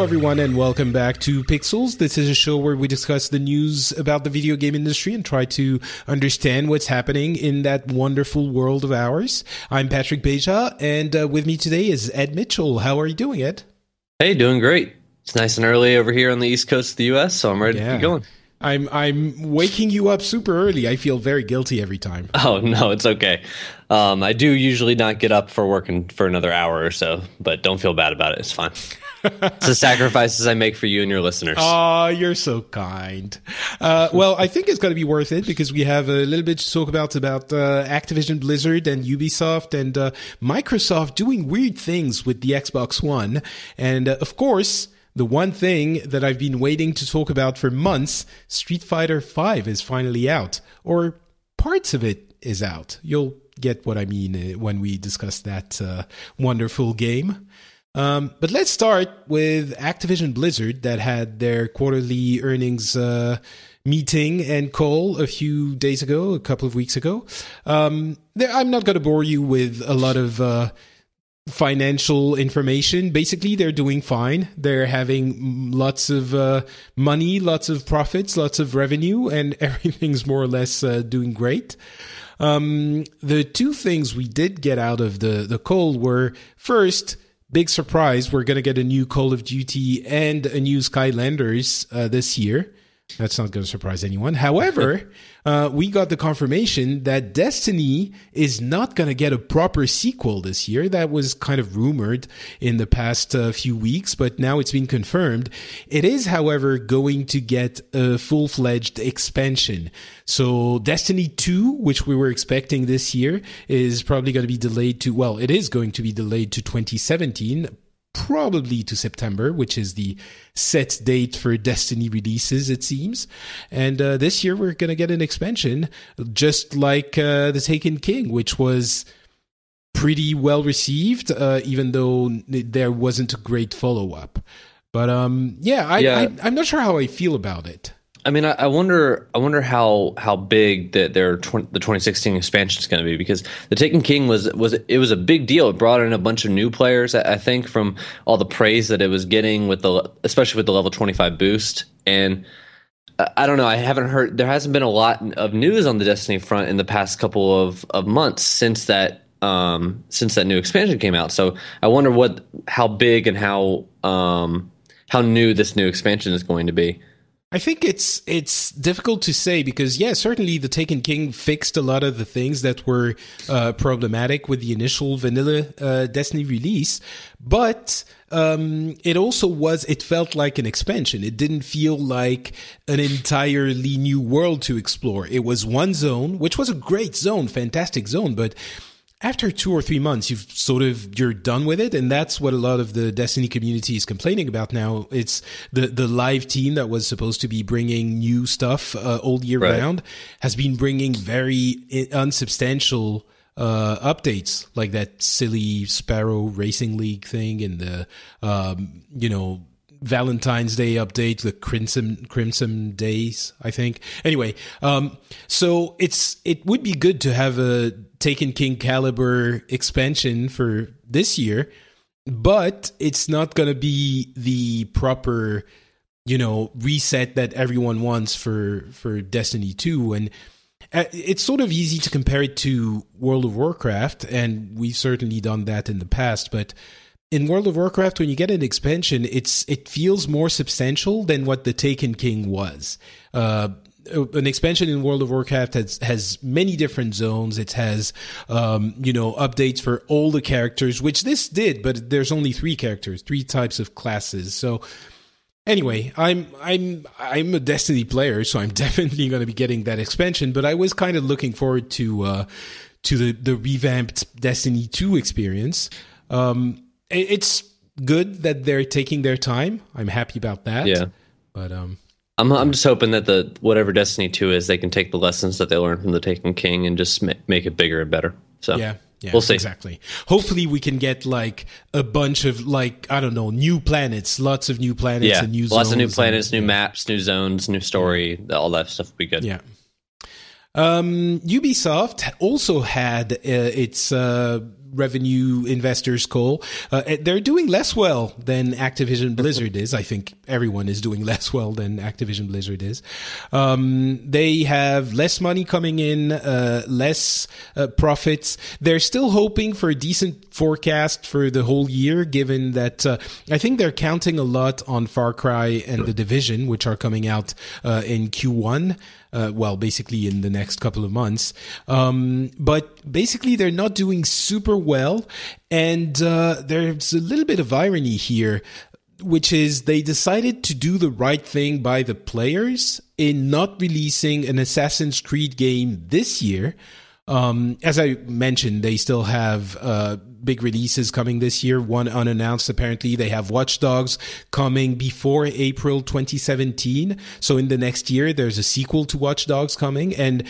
Hello, everyone, and welcome back to Pixels. This is a show where we discuss the news about the video game industry and try to understand what's happening in that wonderful world of ours. I'm Patrick Beja, and uh, with me today is Ed Mitchell. How are you doing, Ed? Hey, doing great. It's nice and early over here on the east coast of the U.S., so I'm ready Yeah. to keep going. I'm I'm waking you up super early. I feel very guilty every time. Oh no, it's okay. Um, I do usually not get up for working for another hour or so, but don't feel bad about it. It's fine. It's the sacrifices I make for you and your listeners. Oh, you're so kind. Uh, well, I think it's going to be worth it because we have a little bit to talk about about uh, Activision Blizzard and Ubisoft and uh, Microsoft doing weird things with the Xbox One, and uh, of course. The one thing that I've been waiting to talk about for months, Street Fighter V is finally out, or parts of it is out. You'll get what I mean uh, when we discuss that uh, wonderful game. Um, but let's start with Activision Blizzard that had their quarterly earnings uh, meeting and call a few days ago, a couple of weeks ago. Um, I'm not going to bore you with a lot of uh, financial information. Basically, they're doing fine. They're having lots of uh, money, lots of profits, lots of revenue, and everything's more or less uh, doing great. Um, the two things we did get out of the the call were first big surprise we're going to get a new call of duty and a new skylanders uh, this year that's not going to surprise anyone. However uh, we got the confirmation that destiny is not going to get a proper sequel this year. That was kind of rumored in the past uh, few weeks but now it's been confirmed. It is however going to get a full-fledged expansion. So destiny 2 which we were expecting this year is probably going to be delayed to well it is going to be delayed to 2017 probably to September, which is the set date for Destiny releases, it seems. And uh, this year we're going to get an expansion, just like uh, The Taken King, which was pretty well received, uh, even though there wasn't a great follow up. But um, yeah, I, Yeah. I, I'm not sure how I feel about it. I mean, I, I wonder, I wonder how how big that their tw- the 2016 expansion is going to be because the Taken King was was it was a big deal. It brought in a bunch of new players. I I think from all the praise that it was getting with the especially with the level 25 boost and. I- don't know. I haven't heard. There hasn't been a lot of news on the Destiny front in the past couple of, of months since that um, since that new expansion came out. So I wonder what how big and how um, how new this new expansion is going to be. I think it's it's difficult to say because yeah, certainly the Taken King fixed a lot of the things that were uh, problematic with the initial vanilla uh, Destiny release, but um, it also was it felt like an expansion. It didn't feel like an entirely new world to explore. It was one zone, which was a great zone, fantastic zone, but after two or three months, you've sort of you're done with it, and that's what a lot of the Destiny community is complaining about now. It's the the live team that was supposed to be bringing new stuff uh, all year Right. round has been bringing very unsubstantial uh, updates, like that silly Sparrow Racing League thing, and the um, you know Valentine's Day update, the Crimson Crimson Days, I think. Anyway, um, so it's it would be good to have a Taken King caliber expansion for this year, but it's not going to be the proper, you know, reset that everyone wants for for Destiny Two, and uh, it's sort of easy to compare it to World of Warcraft, and we've certainly done that in the past, but in World of Warcraft, when you get an expansion, it's it feels more substantial than what the Taken King was. Uh, an expansion in World of Warcraft has has many different zones. It has um, you know updates for all the characters, which this did, but there's only three characters, three types of classes. So anyway, I'm I'm I'm a Destiny player, so I'm definitely going to be getting that expansion. But I was kind of looking forward to uh, to the the revamped Destiny two experience. Um, it's good that they're taking their time. I'm happy about that. Yeah, but um I'm I'm just hoping that the whatever Destiny two is, they can take the lessons that they learned from the Taken King and just ma- make it bigger and better. So yeah. Yeah, we'll see. Exactly. Hopefully, we can get like a bunch of like I don't know new planets, lots of new planets, yeah, and new lots of new planets, and, new yeah. maps, new zones, new story. All that stuff will be good. Yeah. Um, Ubisoft also had uh, its uh, revenue investors call. Uh, they're doing less well than Activision Blizzard is. I think everyone is doing less well than Activision Blizzard is. Um, they have less money coming in, uh, less uh, profits. They're still hoping for a decent forecast for the whole year, given that uh, I think they're counting a lot on Far Cry and The Division, which are coming out uh, in Q1 uh, well, basically in the next couple of months. Um, but basically, they're not doing super well. And uh, there's a little bit of irony here, which is they decided to do the right thing by the players in not releasing an Assassin's Creed game this year. Um, as I mentioned, they still have uh, big releases coming this year. One unannounced, apparently. They have Watch Dogs coming before April 2017. So in the next year, there's a sequel to Watch Dogs coming. And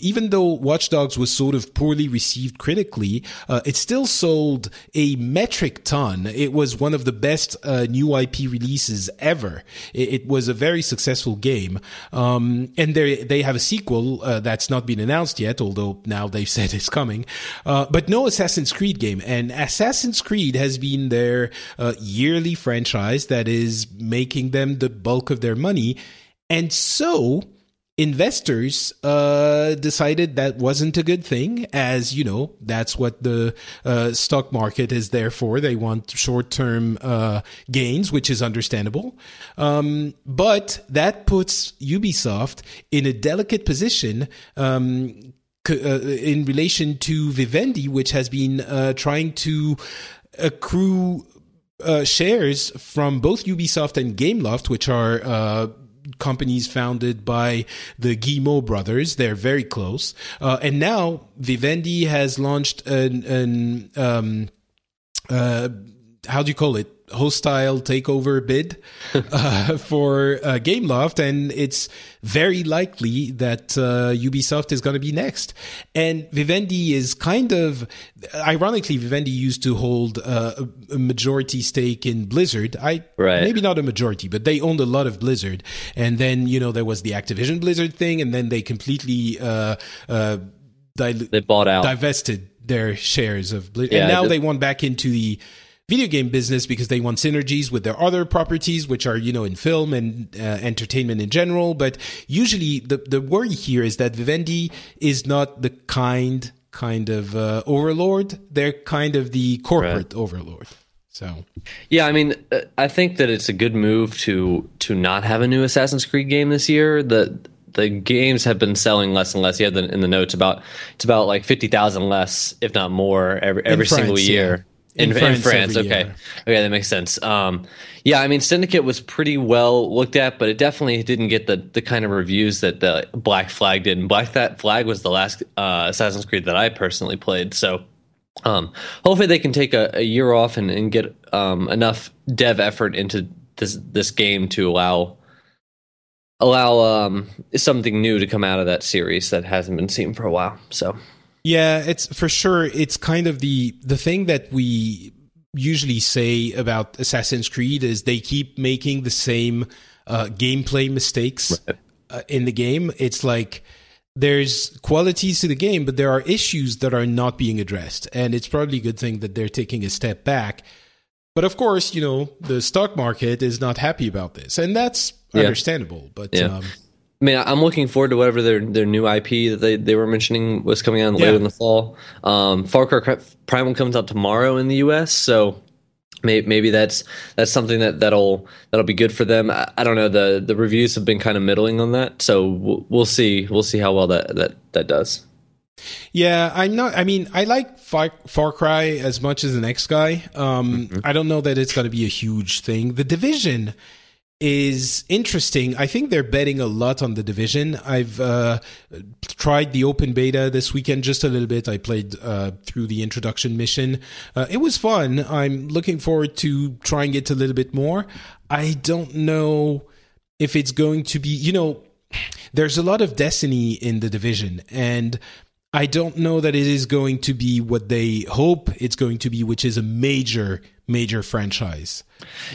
even though Watch Dogs was sort of poorly received critically, uh, it still sold a metric ton. It was one of the best uh, new IP releases ever. It, it, was a very successful game, um, and they they have a sequel uh, that's not been announced yet, although now they've said it's coming. Uh, but no Assassin's Creed game, and Assassin's Creed has been their uh, yearly franchise that is making them the bulk of their money, and so investors uh, decided that wasn't a good thing as you know that's what the uh, stock market is there for. They want short-term uh, gains which is understandable. Um, but that puts ubisoft in a delicate position um, uh, in relation to vivendi which has been uh, trying to accrue uh, shares from both Ubisoft and Gameloft, which are companies founded by the Guillemot brothers. They're very close. Uh, and now Vivendi has launched an, an um, uh, how do you call it? hostile takeover bid uh, for uh, Gameloft, and it's very likely that uh, Ubisoft is going to be next. And Vivendi is kind of, ironically, Vivendi used to hold uh, a majority stake in Blizzard. I right. maybe not a majority, but they owned a lot of Blizzard. And then you know there was the Activision Blizzard thing, and then they completely uh, uh, dil- they bought out divested their shares of Blizzard, Yeah, and now the- they want back into the video game business because they want synergies with their other properties, which are, you know, in film and uh, entertainment in general. But usually the, the worry here is that Vivendi is not the kind, kind of uh, overlord. They're kind of the corporate overlord. So, Yeah, I mean, uh, I think that it's a good move to to not have a new Assassin's Creed game this year. The the games have been selling less and less. You have the, in the notes about it's about like fifty thousand less, if not more, every every single year. yeah. In In, in France France, okay, year. okay, that makes sense. Um, yeah, I mean, Syndicate was pretty well looked at, but it definitely didn't get the the kind of reviews that the Black Flag did. And Black that Flag was the last uh, Assassin's Creed that I personally played, so um, hopefully they can take a, a year off and, and get um, enough dev effort into this this game to allow allow um, something new to come out of that series that hasn't been seen for a while. So Yeah, it's for sure. It's kind of the the thing that we usually say about Assassin's Creed is they keep making the same uh, gameplay mistakes uh, in the game. It's like there's qualities to the game, but there are issues that are not being addressed, and it's probably a good thing that they're taking a step back. But of course, you know the stock market is not happy about this, and that's Yeah. understandable. But Yeah. um, I mean, I'm looking forward to whatever their their new IP that they, they were mentioning was coming out later Yeah. in the fall. Um, Far Cry Primal comes out tomorrow in the U.S., so maybe, maybe that's that's something that that'll that'll be good for them. I, I, don't know. the The reviews have been kind of middling on that, so we'll, we'll see. We'll see how well that that that does. Yeah, I'm not. I mean, I like Far, Far Cry as much as the next guy. Um, mm-hmm. I don't know that it's going to be a huge thing. The Division is interesting. I think they're betting a lot on the division. I've uh, tried the open beta this weekend just a little bit. I played uh, through the introduction mission. Uh, it was fun. I'm looking forward to trying it a little bit more. I don't know if it's going to be, you know, there's a lot of destiny in the division and I don't know that it is going to be what they hope it's going to be, which is a major, major franchise.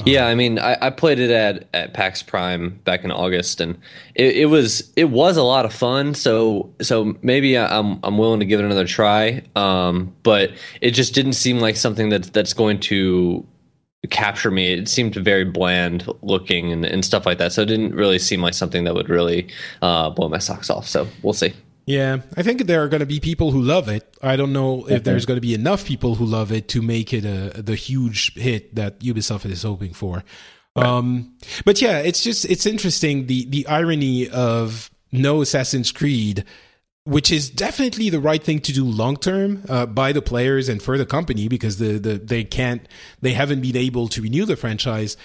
Yeah, I mean, I, I, played it at, at PAX Prime back in August, and it, it, was it was a lot of fun. So so maybe I'm I'm willing to give it another try. Um, but it just didn't seem like something that that's going to capture me. It seemed very bland looking and, and stuff like that. So it didn't really seem like something that would really uh, blow my socks off. So we'll see. Yeah, I think there are going to be people who love it. I don't know if there's going to be enough people who love it to make it a the huge hit that Ubisoft is hoping for. Right. Um, but yeah, it's just it's interesting the the irony of no Assassin's Creed, which is definitely the right thing to do long term uh, by the players and for the company because the the they can't they haven't been able to renew the franchise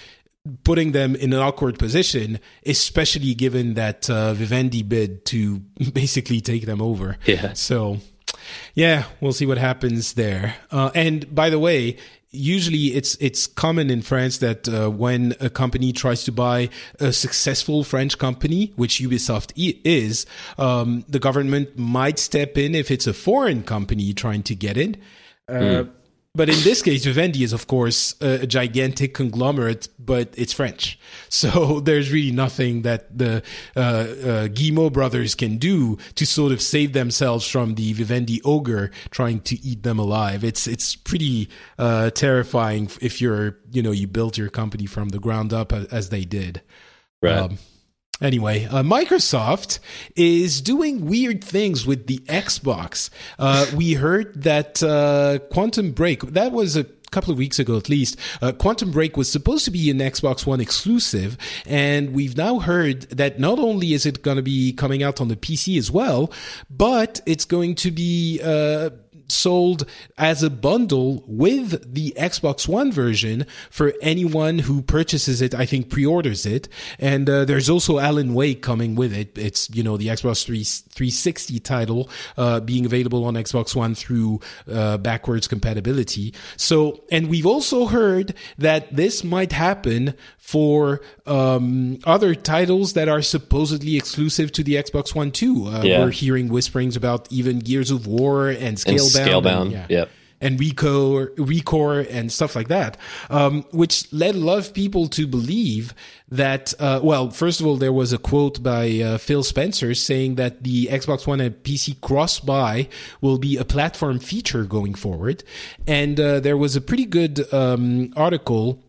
putting them in an awkward position, especially given that uh, Vivendi bid to basically take them over. Yeah. So, yeah, we'll see what happens there. Uh, and by the way, usually it's it's common in France that uh, when a company tries to buy a successful French company, which Ubisoft is, um, the government might step in if it's a foreign company trying to get it. Uh, mm. But in this case, Vivendi is, of course, a, gigantic conglomerate, but it's French. So there's really nothing that the uh, uh, Guillemot brothers can do to sort of save themselves from the Vivendi ogre trying to eat them alive. It's it's pretty uh, terrifying if you're you know you built your company from the ground up as they did. Right. Um, Anyway, uh, Microsoft is doing weird things with the Xbox. Uh, we heard that uh, Quantum Break, that was a couple of weeks ago at least, uh, Quantum Break was supposed to be an Xbox One exclusive, and we've now heard that not only is it going to be coming out on the PC as well, but it's going to be uh, sold as a bundle with the Xbox One version for anyone who purchases it. I think pre-orders it, and uh, there's also Alan Wake coming with it. It's you know the Xbox 3, 360 title uh, being available on Xbox One through uh, backwards compatibility. So, and we've also heard that this might happen for um, other titles that are supposedly exclusive to the Xbox One too. Uh, yeah. We're hearing whisperings about even Gears of War and Scalebound. And Scalebound, and, yeah. yep. And Recore, Recore, and stuff like that, um, which led a lot of people to believe that. Uh, well, first of all, there was a quote by uh, Phil Spencer saying that the Xbox One and PC cross-buy will be a platform feature going forward, and uh, there was a pretty good um, article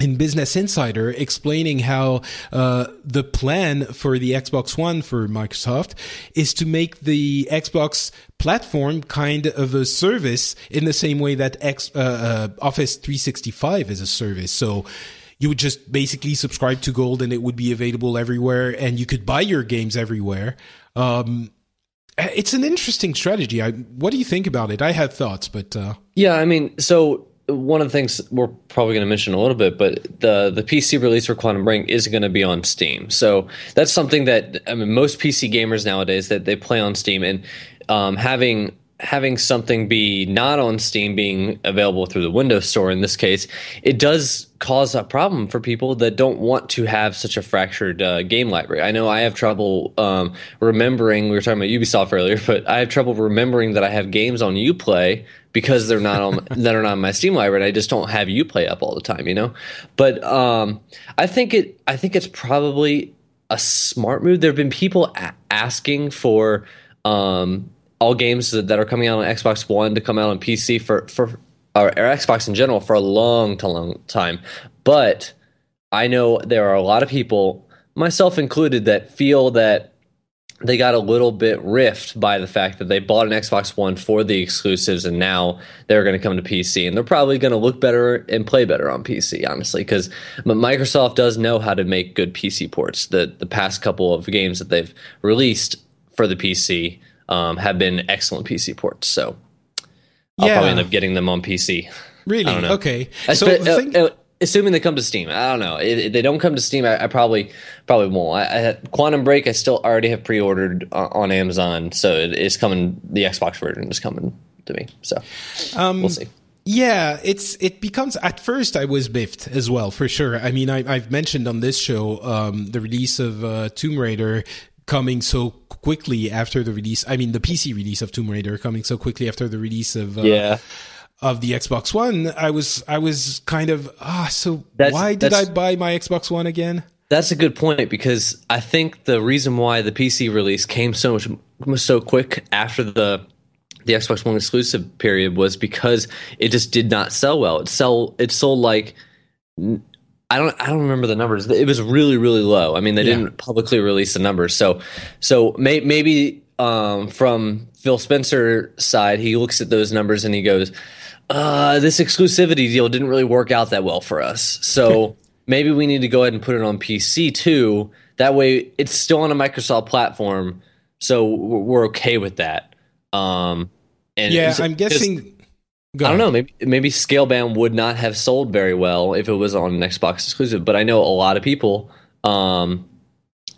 in Business Insider explaining how uh, the plan for the Xbox One for Microsoft is to make the Xbox platform kind of a service in the same way that X, uh, uh, Office 365 is a service. So you would just basically subscribe to Gold and it would be available everywhere and you could buy your games everywhere. Um, it's an interesting strategy. I, what do you think about it? I have thoughts, but uh, yeah, I mean, so one of the things we're probably going to mention a little bit, but the the PC release for Quantum Break is going to be on Steam. So that's something that I mean, most PC gamers nowadays that they play on Steam, and um, having having something be not on Steam being available through the Windows Store in this case, it does cause a problem for people that don't want to have such a fractured uh, game library. I know I have trouble um, remembering. We were talking about Ubisoft earlier, but I have trouble remembering that I have games on UPlay because they're not on that are not on my Steam library. I just don't have UPlay up all the time, you know. But um, I think it. I think it's probably a smart move. There have been people a- asking for um, all games that are coming out on Xbox One to come out on PC for for or, or Xbox in general for a long to long time. But I know there are a lot of people, myself included, that feel that they got a little bit riffed by the fact that they bought an Xbox One for the exclusives and now they're going to come to PC and they're probably going to look better and play better on PC, honestly, because Microsoft does know how to make good PC ports. The the past couple of games that they've released for the PC um, have been excellent PC ports. So I'll Yeah. probably end up getting them on PC. Really? I don't know. Okay. So spe- the uh, uh, assuming they come to Steam, I don't know. If, if they don't come to Steam, I, I probably probably won't. I, I Quantum Break. I still already have pre-ordered uh, on Amazon, so it is coming. The Xbox version is coming to me. So Um, we'll see. Yeah, it's it becomes at first I was biffed as well for sure. I mean, I, I've mentioned on this show um, the release of uh, Tomb Raider coming so quickly after the release. I mean, the PC release of Tomb Raider coming so quickly after the release of uh, Yeah. of the Xbox One. I was I was kind of ah. so That's- why did I buy my Xbox One again? That's a good point because I think the reason why the PC release came so much so quick after the the Xbox One exclusive period was because it just did not sell well. It sell it sold like I don't I don't remember the numbers. It was really really low. I mean, they Yeah. didn't publicly release the numbers. So so may, maybe um, from Phil Spencer side, he looks at those numbers and he goes, uh, "This exclusivity deal didn't really work out that well for us." So maybe we need to go ahead and put it on PC too. That way, it's still on a Microsoft platform, so we're we're okay with that. Um, and Yeah, I'm guessing. Go I don't ahead. know. Maybe maybe Scalebound would not have sold very well if it was on an Xbox exclusive. But I know a lot of people um,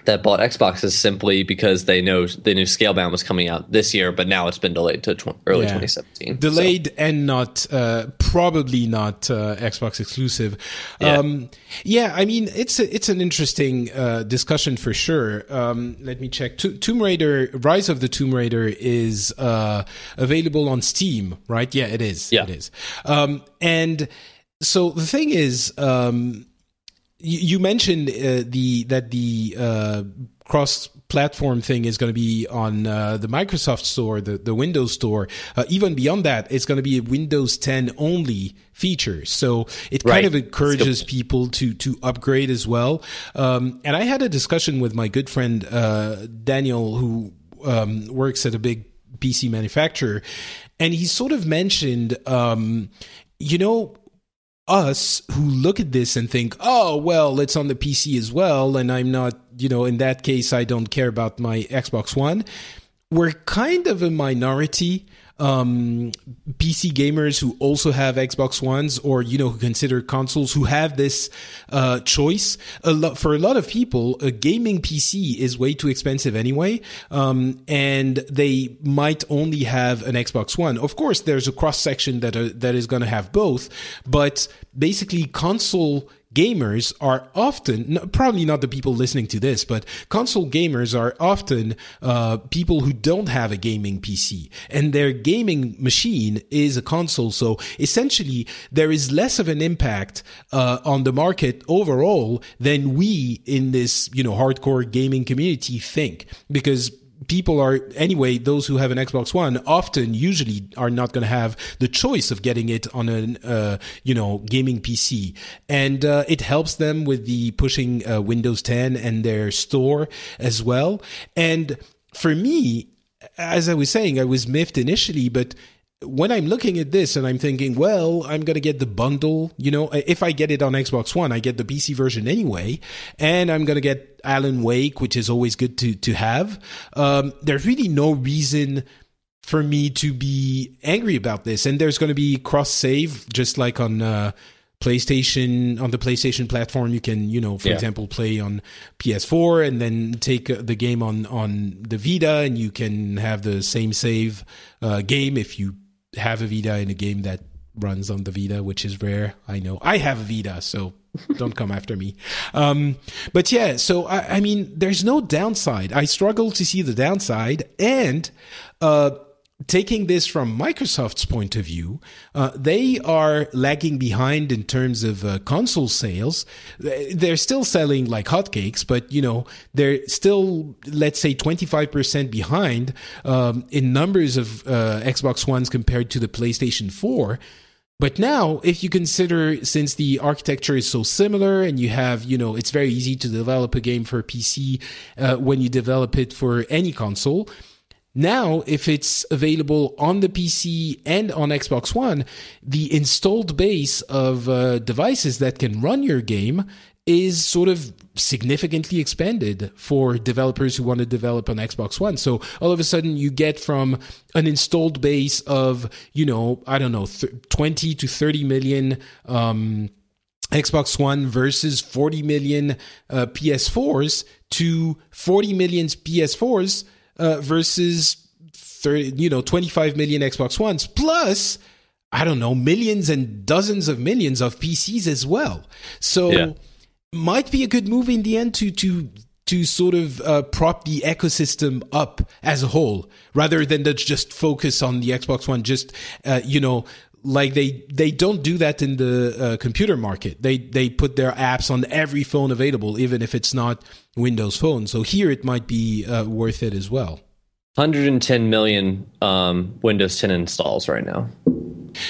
that bought Xboxes simply because they know they knew Scalebound was coming out this year, but now it's been delayed to tw- early Yeah. 2017. So- delayed and not uh, probably not uh, Xbox exclusive. Yeah. Um, yeah, I mean it's a, it's an interesting uh, discussion for sure. Um, let me check. To- Tomb Raider: Rise of the Tomb Raider is uh, available on Steam, right? Yeah, it is. Yeah. it is. Um, and so the thing is. Um, you, you mentioned uh, the that the uh, cross platform thing is going to be on uh, the Microsoft store, the, the Windows store. Uh, even beyond that, it's going to be a Windows 10 only feature. So it kind of encourages people to to upgrade as well. Um, and I had a discussion with my good friend uh, Daniel, who um, works at a big PC manufacturer, and he sort of mentioned, um, you know, us who look at this and think, oh, well, it's on the PC as well. And I'm not, you know, in that case, I don't care about my Xbox One. We're kind of a minority. Um, PC gamers who also have Xbox Ones or, you know, who consider consoles who have this, uh, choice. A lot, for a lot of people, a gaming PC is way too expensive anyway. Um, and they might only have an Xbox One. Of course, there's a cross section that, are, that is going to have both, but basically console gamers are often probably not the people listening to this but console gamers are often uh, people who don't have a gaming pc and their gaming machine is a console. So essentially there is less of an impact uh, on the market overall than we in this you know hardcore gaming community think. Because people are anyway those who have an xbox one often usually are not going to have the choice of getting it on a uh, you know gaming pc and uh, it helps them with the pushing uh, windows 10 and their store as well. And for me as i was saying i was miffed initially but when I'm looking at this and I'm thinking, well, I'm going to get the bundle, you know, if I get it on Xbox One, I get the PC version anyway, and I'm going to get Alan Wake, which is always good to, to have. Um, there's really no reason for me to be angry about this. And there's going to be cross save, just like on, uh, PlayStation on the PlayStation platform, you can, you know, for Yeah. example, play on PS4 and then take uh, the game on on the Vita, and you can have the same save uh, game if you have a Vita in a game that runs on the Vita, which is rare. I know I have a Vita, so don't come after me. Um, but yeah, so I, I mean, there's no downside. I struggle to see the downside, and uh, taking this from Microsoft's point of view, uh, they are lagging behind in terms of uh, console sales. They're still selling like hotcakes, but you know they're still, let's say, twenty five percent behind um, in numbers of uh, Xbox Ones compared to the PlayStation Four. But now, if you consider, since the architecture is so similar and you have, you know, it's very easy to develop a game for PC uh, when you develop it for any console. Now, if it's available on the PC and on Xbox One, the installed base of uh, devices that can run your game is sort of significantly expanded for developers who want to develop on Xbox One. So all of a sudden you get from an installed base of, you know, I don't know, th- 20 to 30 million um, Xbox One versus 40 million uh, PS4s to 40 million PS4s uh, versus 30, you know, 25 million Xbox Ones plus I don't know, millions and dozens of millions of PCs as well. So yeah might be a good move in the end to to to sort of uh, prop the ecosystem up as a whole, rather than to just focus on the Xbox One. Just uh, you know, like they they don't do that in the uh, computer market. They they put their apps on every phone available, even if it's not Windows Phone. So here it might be uh, worth it as well. 110 million um, Windows 10 installs right now.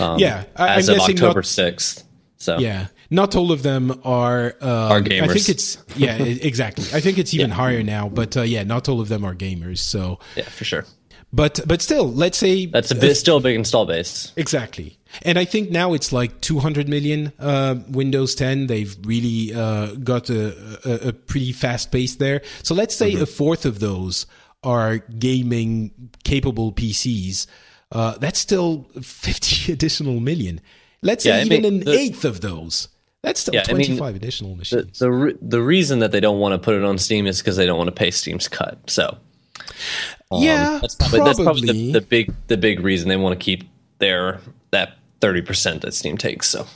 Um, yeah, I, as I'm of October not, 6th. So yeah, not all of them are um, are gamers. I think it's yeah, exactly. I think it's even yeah. higher now, but uh, yeah, not all of them are gamers. So yeah, for sure. But but still, let's say that's a bit, uh, still a big install base. Exactly, and I think now it's like 200 million uh, Windows 10. They've really uh, got a, a, a, pretty fast pace there. So let's say mm-hmm. a fourth of those are gaming capable PCs. Uh, that's still 50 additional million. Let's say yeah, even mean, an the, eighth of those. That's still yeah, 25 I mean, additional machines. The, the, re- the reason that they don't want to put it on Steam is because they don't want to pay Steam's cut. So, um, yeah, that's probably, probably. That's probably the, the, big the big reason they want to keep their that 30 percent that Steam takes. So,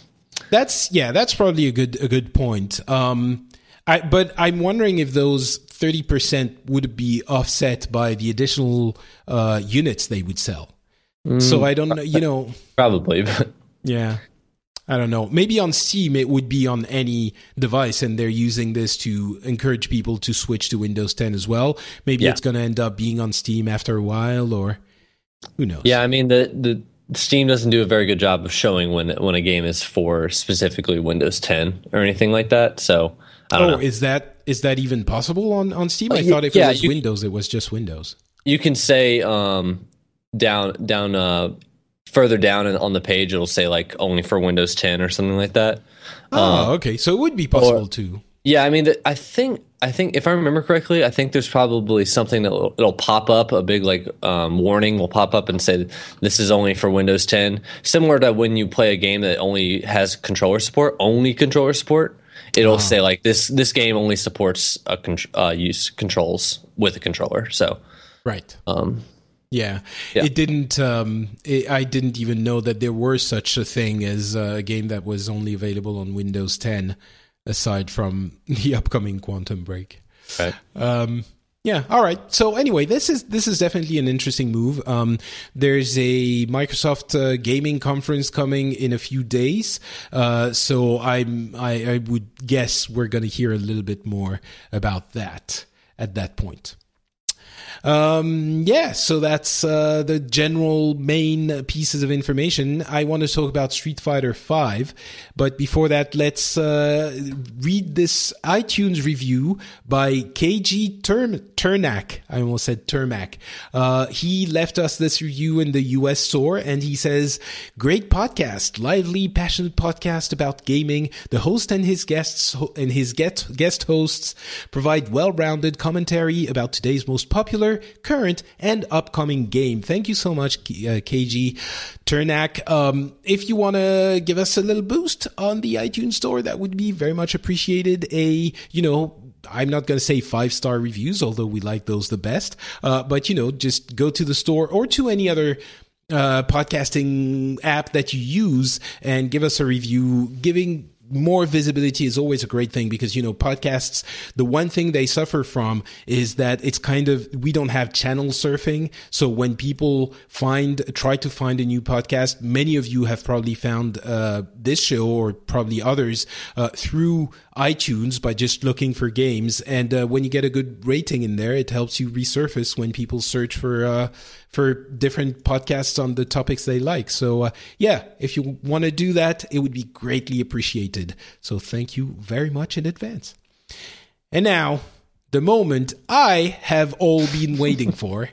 that's yeah, that's probably a good a good point. Um, I, but I'm wondering if those 30 percent would be offset by the additional uh, units they would sell. Mm, so I don't know, you know, probably, but yeah. I don't know. Maybe on Steam it would be on any device, and they're using this to encourage people to switch to Windows 10 as well. Maybe yeah. it's going to end up being on Steam after a while, or who knows? Yeah, I mean the the Steam doesn't do a very good job of showing when when a game is for specifically Windows 10 or anything like that. So I don't oh, know. is that is that even possible on on Steam? I uh, thought if yeah, it was Windows, it was just Windows. You can say um, down down uh, further down on the page it'll say like only for Windows 10 or something like that. Oh, um, okay. So it would be possible or, too. Yeah, I mean, I think I think if I remember correctly, I think there's probably something that will, it'll pop up a big like um, warning will pop up and say this is only for Windows 10. Similar to when you play a game that only has controller support, only controller support. It'll oh. say like this this game only supports a con- uh, use controls with a controller. So right. Um, yeah. yeah. It didn't. Um, it, I didn't even know that there were such a thing as a game that was only available on Windows 10, aside from the upcoming Quantum Break. Right. Um, yeah. All right. So anyway, this is this is definitely an interesting move. Um, there's a Microsoft uh, gaming conference coming in a few days. Uh, so I'm I, I would guess we're going to hear a little bit more about that at that point. Um, yeah, so that's uh, the general main pieces of information. I want to talk about Street Fighter Five, but before that, let's uh, read this iTunes review by KG Term-. I almost said Termac. Uh, he left us this review in the US store, and he says, "Great podcast, lively, passionate podcast about gaming. The host and his guests and his get, guest hosts provide well-rounded commentary about today's most popular." Current, and upcoming game. Thank you so much, uh, KG Turnak. Um, if you want to give us a little boost on the iTunes store, that would be very much appreciated. A, you know, I'm not going to say five star reviews, although we like those the best. Uh, but you know, just go to the store or to any other uh, podcasting app that you use and give us a review, giving more visibility is always a great thing because you know podcasts the one thing they suffer from is that it's kind of we don't have channel surfing. So when people find try to find a new podcast many of you have probably found uh, this show or probably others uh, through iTunes by just looking for games. And uh, when you get a good rating in there, it helps you resurface when people search for uh, for different podcasts on the topics they like. So uh, yeah, if you want to do that, it would be greatly appreciated. So thank you very much in advance. And now, the moment I have all been waiting for,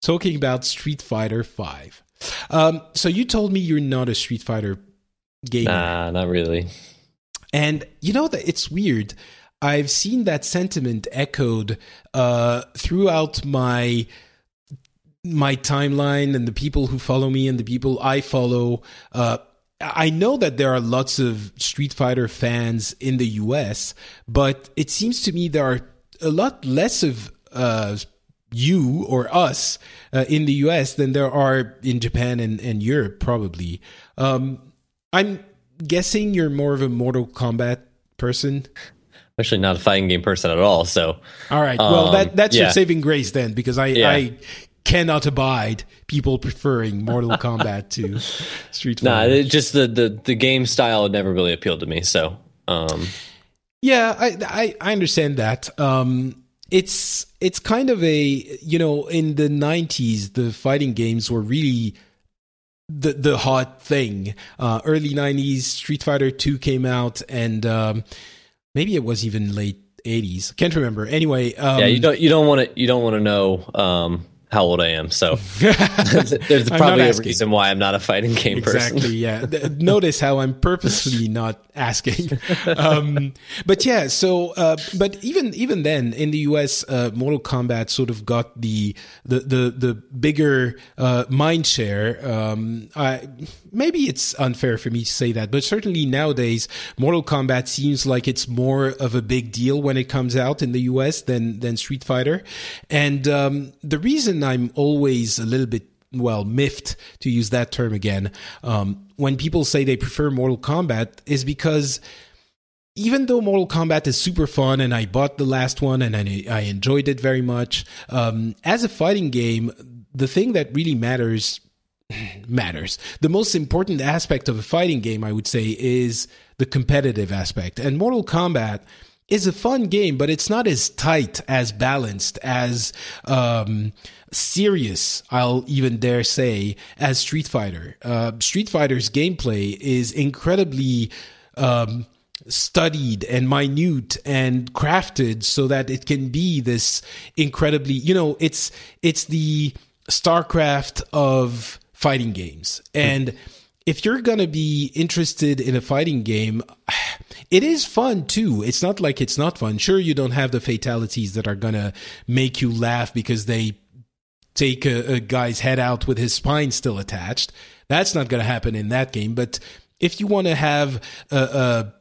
talking about Street Fighter Five. Um, so you told me you're not a Street Fighter gamer. Nah, not really. And you know that it's weird. I've seen that sentiment echoed uh, throughout my my timeline and the people who follow me and the people I follow. Uh, I know that there are lots of Street Fighter fans in the US, but it seems to me there are a lot less of uh, you or us uh, in the US than there are in Japan and, and Europe, probably. Um, I'm guessing you're more of a Mortal Kombat person. I'm actually not a fighting game person at all. So, all right. Well, that um, that's yeah. your saving grace then, because I yeah. I cannot abide people preferring Mortal Kombat to Street Fighter. Nah, just the, the the game style never really appealed to me. So, um, yeah, I, I I understand that. Um, it's it's kind of a you know in the 90s the fighting games were really the the hot thing. Uh, early 90s street fighter 2 came out and um, maybe it was even late 80s can't remember. Anyway um, yeah you don't you don't want to you don't want to know um, how old I am. So there's probably a reason why I'm not a fighting game exactly, person. Exactly. Yeah. Notice how I'm purposely not asking. Um, but yeah. So, uh, but even even then in the U.S., uh, Mortal Kombat sort of got the the the, the bigger uh, mind share. Um, I, maybe it's unfair for me to say that, but certainly nowadays, Mortal Kombat seems like it's more of a big deal when it comes out in the U.S. than than Street Fighter, and um, the reason I'm always a little bit well miffed to use that term again um, when people say they prefer Mortal Kombat is because even though Mortal Kombat is super fun and I bought the last one and I, I enjoyed it very much, um, as a fighting game, the thing that really matters matters. The most important aspect of a fighting game, I would say, is the competitive aspect. And Mortal Kombat is a fun game, but it's not as tight, as balanced, as um, serious, I'll even dare say, as Street Fighter. Uh, Street Fighter's gameplay is incredibly um, studied and minute and crafted so that it can be this incredibly, you know, it's it's the StarCraft of fighting games. And if you're going to be interested in a fighting game, it is fun too. It's not like it's not fun. Sure, you don't have the fatalities that are going to make you laugh because they take a, a guy's head out with his spine still attached. That's not going to happen in that game. But if you want to have a, a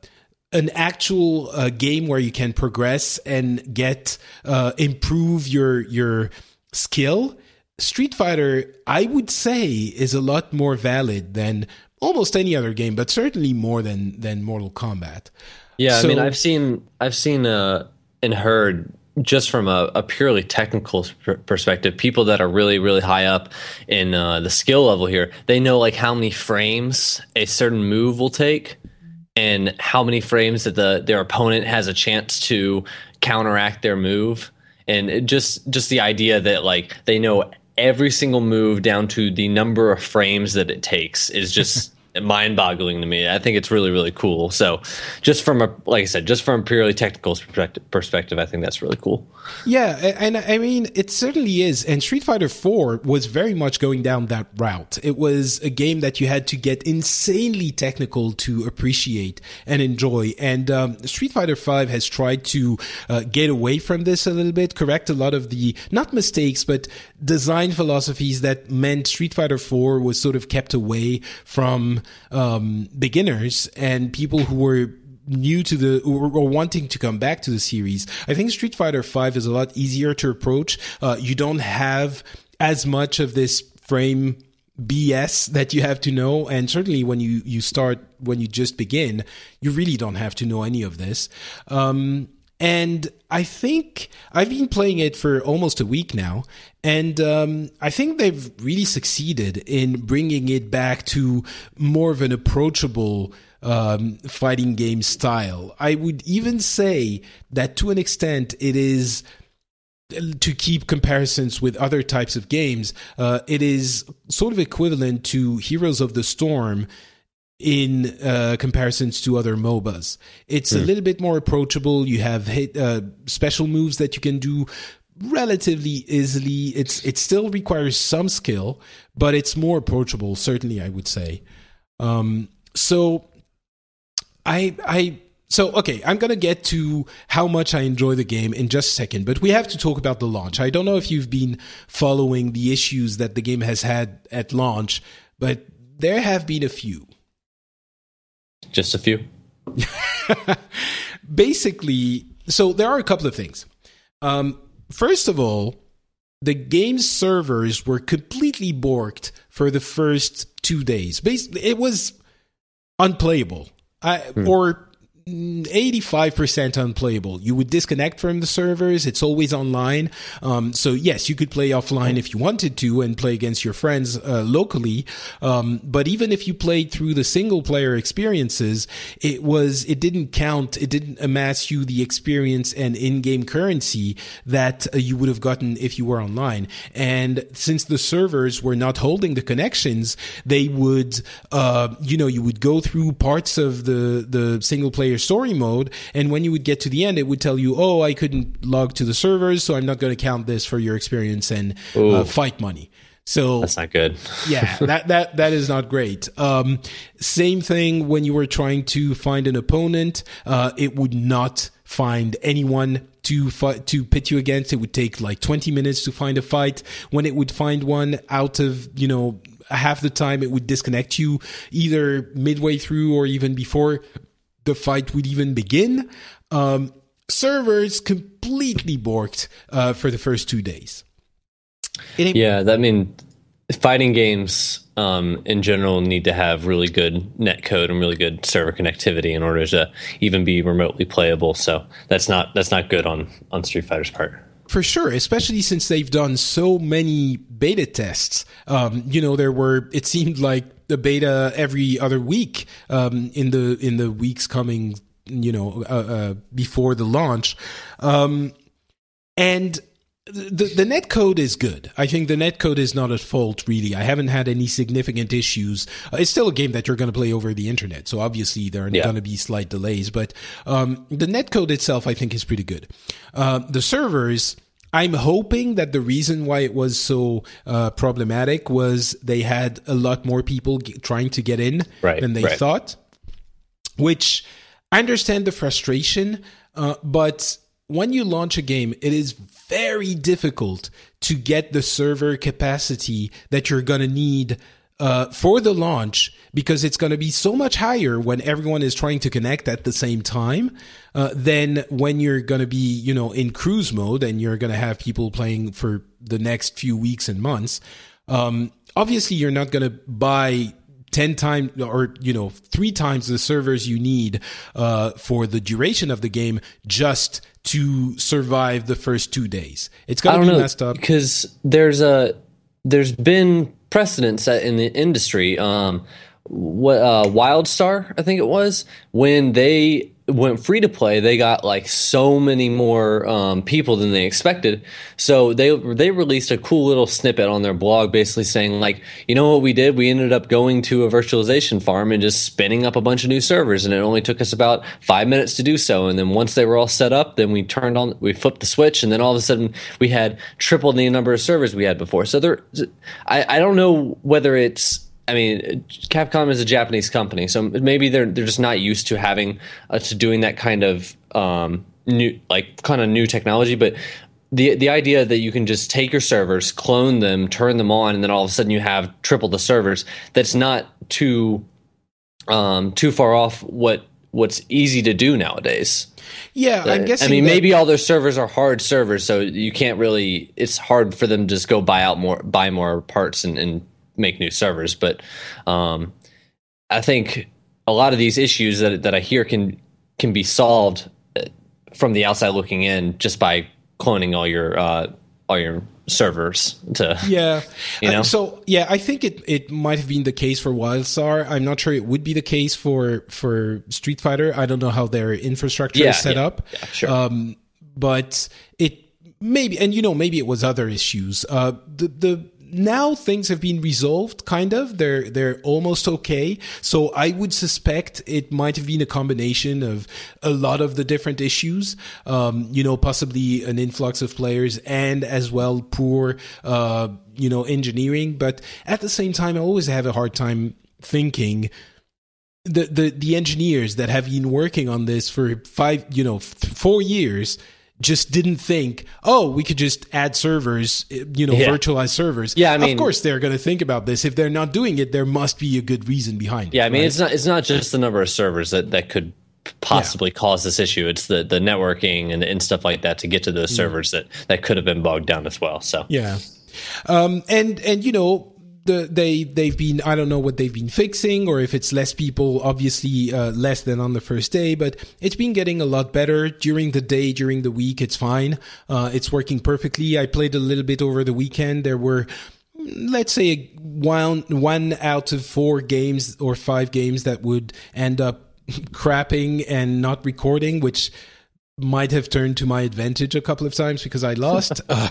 an actual uh, game where you can progress and get uh, improve your your skill, Street Fighter, I would say, is a lot more valid than almost any other game, but certainly more than than Mortal Kombat. Yeah, so, I mean, I've seen I've seen uh, and heard just from a, a purely technical perspective, people that are really, really high up in uh, the skill level here, they know like how many frames a certain move will take and how many frames that the their opponent has a chance to counteract their move. And just just the idea that like they know every single move down to the number of frames that it takes is just mind boggling to me. I think it's really, really cool. So, just from a, like I said, just from a purely technical perspective, I think that's really cool. Yeah. And I mean, it certainly is. And Street Fighter 4 was very much going down that route. It was a game that you had to get insanely technical to appreciate and enjoy. And um, Street Fighter 5 has tried to uh, get away from this a little bit, correct a lot of the, not mistakes, but design philosophies that meant Street Fighter 4 was sort of kept away from um, beginners and people who were new to the or, wanting to come back to the series. I think Street Fighter Five is a lot easier to approach. Uh, you don't have as much of this frame BS that you have to know. And certainly when you, you start, when you just begin, you really don't have to know any of this. Um, and I think I've been playing it for almost a week now, and um, I think they've really succeeded in bringing it back to more of an approachable um, fighting game style. I would even say that to an extent it is to keep comparisons with other types of games, uh, it is sort of equivalent to Heroes of the Storm in uh, comparisons to other MOBAs. It's mm. a hmm. little bit more approachable. You have hit, uh, special moves that you can do relatively easily. It's it still requires some skill, but it's more approachable. Certainly, I would say. Um, so, I I so, okay, I'm going to get to how much I enjoy the game in just a second, but we have to talk about the launch. I don't know if you've been following the issues that the game has had at launch, but there have been a few. Just a few? Basically, so there are a couple of things. Um, first of all, the game servers were completely borked for the first two days. Basically, it was unplayable. I, hmm. Or 85% unplayable. You would disconnect from the servers. It's always online. Um, so yes, you could play offline if you wanted to and play against your friends uh, locally. Um, but even if you played through the single player experiences, it was it didn't count. It didn't amass you the experience and in-game currency that uh, you would have gotten if you were online. And since the servers were not holding the connections, they would, uh, you know, you would go through parts of the the single player story mode. And when you would get to the end, it would tell you, oh, I couldn't log to the servers, so I'm not going to count this for your experience and uh, fight money. So that's not good. yeah, that that that is not great. Um, same thing when you were trying to find an opponent, uh, it would not find anyone to fight to pit you against. It would take like 20 minutes to find a fight. When it would find one out of you know half the time, it would disconnect you either midway through or even before the fight would even begin. Um, servers completely borked uh, for the first two days. yeah, that I mean fighting games um, in general need to have really good net code and really good server connectivity in order to even be remotely playable. So that's not that's not good on on Street Fighter's part for sure, especially since they've done so many beta tests. Um, you know, there were it seemed like the beta every other week um, in the in the weeks coming. You know, uh, uh, before the launch, um, and the the net code is good. I think the net code is not at fault really. I haven't had any significant issues. Uh, it's still a game that you're going to play over the internet, so obviously there are yeah. going to be slight delays. But um, the net code itself, I think, is pretty good. Uh, the servers I'm hoping that the reason why it was so uh, problematic was they had a lot more people g- trying to get in right, than they right. thought. Which I understand the frustration, uh, but when you launch a game, it is very difficult to get the server capacity that you're going to need uh, for the launch because it's going to be so much higher when everyone is trying to connect at the same time uh, than when you're going to be, you know, in cruise mode and you're going to have people playing for the next few weeks and months. Um, obviously, you're not going to buy 10 times or you know three times the servers you need uh, for the duration of the game just to survive the first two days it's gonna be know, messed up because there's a there's been precedent set in the industry. Um, what uh, WildStar, I think it was, when they went free to play, they got like so many more um, people than they expected. So they they released a cool little snippet on their blog, basically saying like, you know what we did? We ended up going to a virtualization farm and just spinning up a bunch of new servers, and it only took us about five minutes to do so. And then once they were all set up, then we turned on, we flipped the switch, and then all of a sudden we had triple the number of servers we had before. So there, I, I don't know whether it's I mean, Capcom is a Japanese company, so maybe they're they're just not used to having uh, to doing that kind of um, new like kind of new technology. But the the idea that you can just take your servers, clone them, turn them on, and then all of a sudden you have triple the servers. That's not too um, too far off what what's easy to do nowadays. Yeah, I'm guessing. I mean, maybe all their servers are hard servers, so you can't really. It's hard for them to just go buy out more, buy more parts, and, and make new servers. But um, I think a lot of these issues that that I hear can can be solved uh, from the outside looking in just by cloning all your uh, all your servers to yeah. you know? So yeah i think it it might have been the case for wildstar. I'm not sure it would be the case for for street fighter. I don't know how their infrastructure Yeah, is set yeah, up. Yeah, sure. um but it maybe and you know maybe it was other issues. Uh the the now things have been resolved kind of. They're they're almost okay. So i would suspect it might have been a combination of a lot of the different issues um you know possibly an influx of players and as well poor uh you know engineering. But at the same time i always have a hard time thinking the the the engineers that have been working on this for five you know f- four years just didn't think oh we could just add servers eh, you know Yeah. virtualize servers Yeah, I mean- of course they're going to think about this if they're not doing it there must be a good reason behind it Yeah, I mean, right? it's not it's not just the number of servers that that could possibly cause this issue. It's the the networking and, and stuff like that to get to those servers that that could have been bogged down as well. So Mm. Yeah. Um, and, and, you know, the, they, they've been, I don't know what they've been fixing or if it's less people, obviously, uh, less than on the first day, but it's been getting a lot better during the day, during the week. It's fine. Uh, it's working perfectly. I played a little bit over the weekend. There were, let's say one, one out of four games or five games that would end up crapping and not recording, which might have turned to my advantage a couple of times because I lost. uh,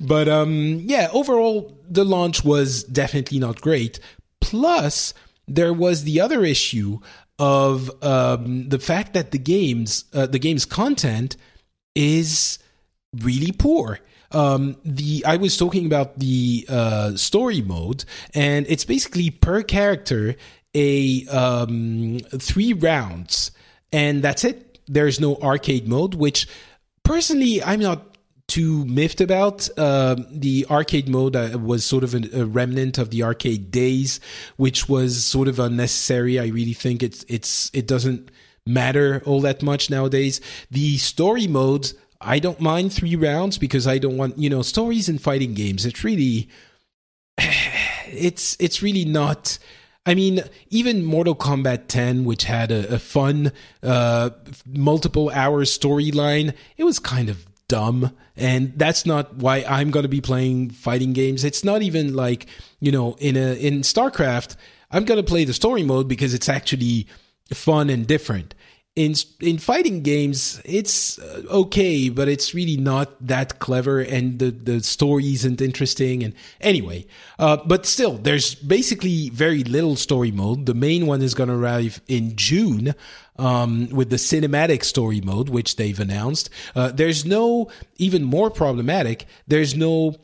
but um, yeah, overall, the launch was definitely not great. Plus, there was the other issue of um, the fact that the games, uh, the game's content, is really poor. Um, the I was talking about the uh, story mode, and it's basically per character a um, three rounds, and that's it. There's no arcade mode, which personally I'm not too miffed about. Uh, the arcade mode uh, was sort of a, a remnant of the arcade days, which was sort of unnecessary. I really think it's it's it doesn't matter all that much nowadays. The story modes. I don't mind three rounds because I don't want, you know, stories in fighting games. It's really, it's, it's really not, I mean, even Mortal Kombat 10, which had a, a fun, uh, multiple hour storyline, it was kind of dumb. And that's not why I'm going to be playing fighting games. It's not even like, you know, in a, in StarCraft, I'm going to play the story mode because it's actually fun and different. In in fighting games, it's uh, okay, but it's really not that clever, and the the story isn't interesting. And anyway, uh, but still, there's basically very little story mode. The main one is going to arrive in June um, with the cinematic story mode, which they've announced. Uh, there's no even more problematic. There's no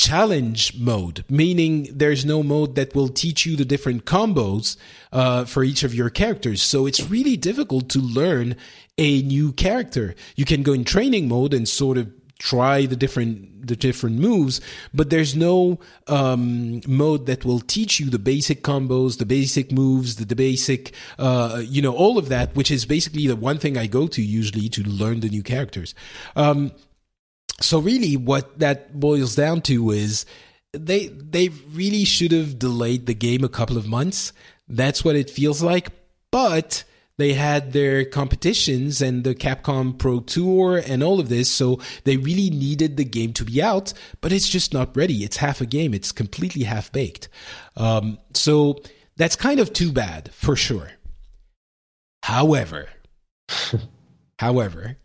challenge mode, meaning there's no mode that will teach you the different combos uh, for each of your characters. So it's really difficult to learn a new character. You can go in training mode and sort of try the different the different moves but there's no um mode that will teach you the basic combos the basic moves the, the basic uh you know all of that which is basically the one thing i go to usually to learn the new characters um so really what that boils down to is they they really should have delayed the game a couple of months. That's what it feels like. But they had their competitions and the Capcom Pro Tour and all of this so they really needed the game to be out but it's just not ready. It's half a game. It's completely half baked. Um, so that's kind of too bad for sure. However however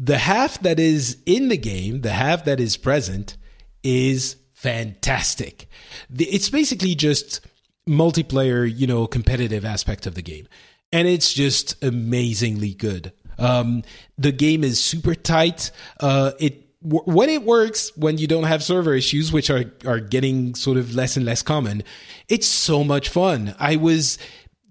the half that is in the game, the half that is present, is fantastic. It's basically just multiplayer, you know, competitive aspect of the game, and it's just amazingly good. Um, the game is super tight. Uh, it when it works when you don't have server issues which are are getting sort of less and less common it's so much fun i was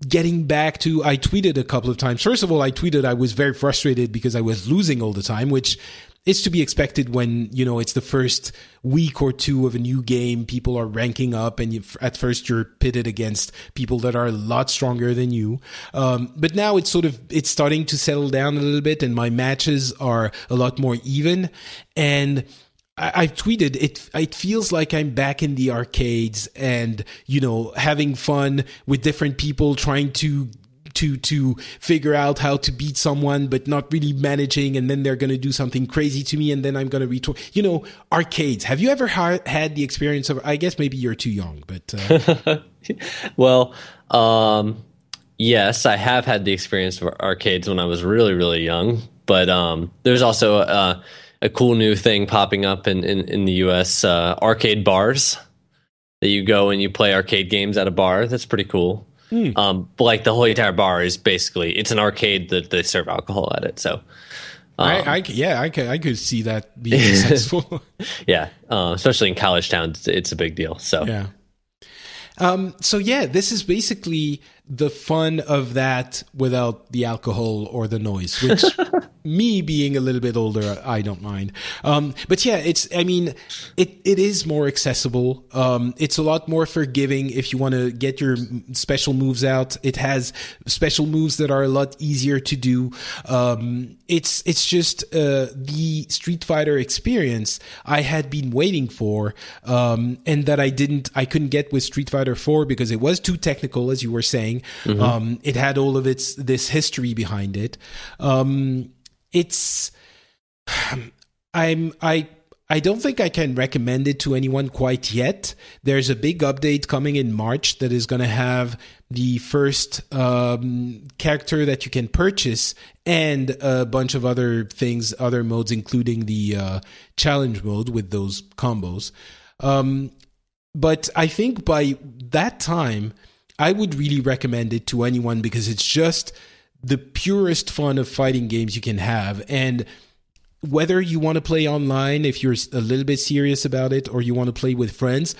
getting back to I tweeted a couple of times. First of all, I tweeted I was very frustrated because I was losing all the time, which is to be expected when, you know, it's the first week or two of a new game, people are ranking up and you, at first you're pitted against people that are a lot stronger than you. Um, but now it's sort of it's starting to settle down a little bit and my matches are a lot more even and I, I've tweeted it. It feels like I'm back in the arcades and you know having fun with different people, trying to to to figure out how to beat someone, but not really managing, and then they're going to do something crazy to me, and then I'm going to retort. You know, arcades. Have you ever ha- had the experience of? I guess maybe you're too young, but uh... well, um, yes, I have had the experience of arcades when I was really really young, but um, there's also a, a cool new thing popping up in in, in the U.S. Uh, arcade bars that you go and you play arcade games at a bar. That's pretty cool. Mm. Um, but like the whole entire bar is basically it's an arcade that they serve alcohol at it. So, um, I, I, yeah, I could I could see that being successful. yeah, uh, especially in college towns, it's, it's, a big deal. So yeah. Um, so yeah, this is basically the fun of that without the alcohol or the noise, which me being a little bit older, I don't mind. Um, but yeah, it's, I mean, it, it is more accessible. Um, it's a lot more forgiving if you want to get your special moves out. It has special moves that are a lot easier to do. Um, it's, it's just, uh, the Street Fighter experience I had been waiting for, um, and that I didn't, I couldn't get with Street Fighter 4 because it was too technical, as you were saying. Mm-hmm. Um, it had all of its this history behind it. Um, it's I'm I I don't think I can recommend it to anyone quite yet. There's a big update coming in March that is going to have the first um, character that you can purchase and a bunch of other things, other modes, including the uh, challenge mode with those combos. Um, but I think by that time, I would really recommend it to anyone because it's just the purest fun of fighting games you can have. And whether you want to play online, if you're a little bit serious about it, or you want to play with friends,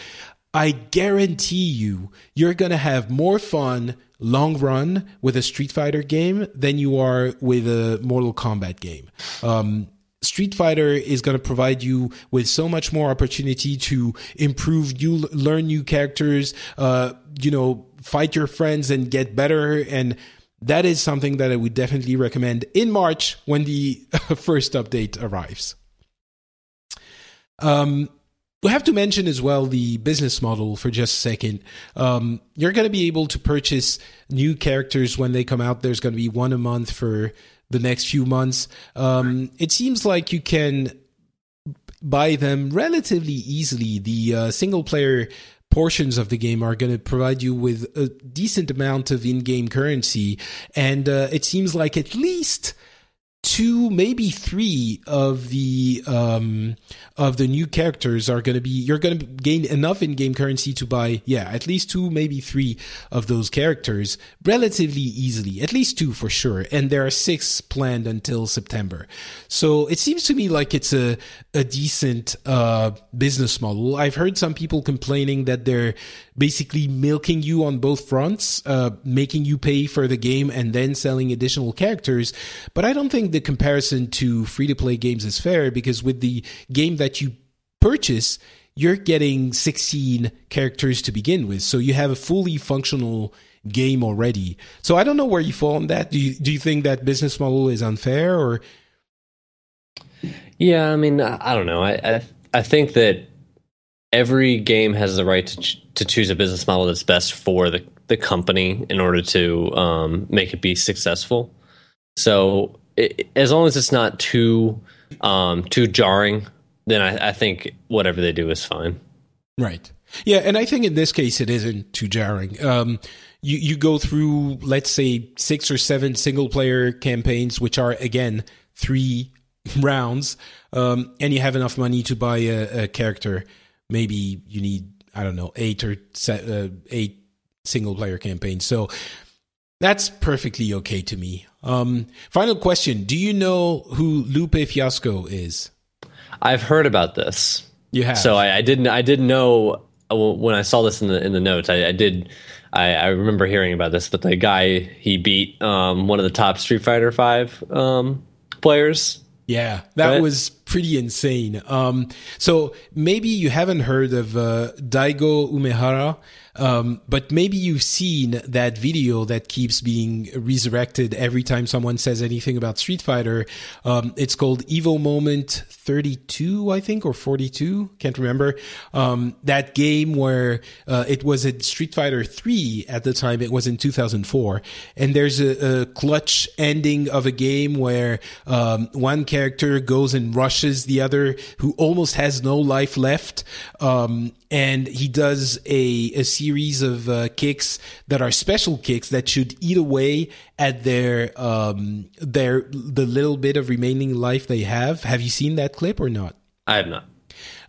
I guarantee you, you're going to have more fun long run with a Street Fighter game than you are with a Mortal Kombat game. Um, Street Fighter is going to provide you with so much more opportunity to improve, you learn new characters, uh, you know, fight your friends and get better. And that is something that I would definitely recommend in March when the first update arrives. Um, we have to mention as well the business model for just a second. Um, you're going to be able to purchase new characters when they come out. There's going to be one a month for the next few months. Um, it seems like you can buy them relatively easily. The uh, single player portions of the game are going to provide you with a decent amount of in-game currency. And uh, it seems like at least two, maybe three of the um, of the new characters are going to be. You're going to gain enough in-game currency to buy, yeah, at least two, maybe three of those characters relatively easily. At least two for sure, and there are six planned until September. So it seems to me like it's a a decent uh, business model. I've heard some people complaining that they're basically milking you on both fronts, uh, making you pay for the game and then selling additional characters. But I don't think the comparison to free to play games is fair because with the game that you purchase, you're getting 16 characters to begin with. So you have a fully functional game already. So I don't know where you fall on that. Do you, do you think that business model is unfair or? Yeah, I mean, I don't know. I, I, I think that every game has the right to, ch- to choose a business model that's best for the, the company in order to um, make it be successful. So it, as long as it's not too um, too jarring, then I, I think whatever they do is fine. Right. Yeah, and I think in this case it isn't too jarring. Um, you you go through let's say six or seven single player campaigns, which are again three rounds, um, and you have enough money to buy a, a character maybe you need I don't know eight or uh, eight single player campaigns. So that's perfectly okay to me. Um, final question: Do you know who Lupe Fiasco is? I've heard about this. You have. So I, I didn't. I didn't know uh, when I saw this in the in the notes. I, I did. I, I, remember hearing about this, but the guy he beat um, one of the top Street Fighter Five um, players. Yeah, that right? was pretty insane. Um, so maybe you haven't heard of uh, Daigo Umehara. Um, but maybe you've seen that video that keeps being resurrected every time someone says anything about Street Fighter. Um, it's called Evo Moment 32, I think, or 42. Can't remember. Um, that game where uh, it was at Street Fighter 3 at the time. It was in 2004. And there's a, a clutch ending of a game where um, one character goes and rushes the other who almost has no life left. Um, and he does a, a series of uh, kicks that are special kicks that should eat away at their um, their the little bit of remaining life they have. Have you seen that clip or not? I have not.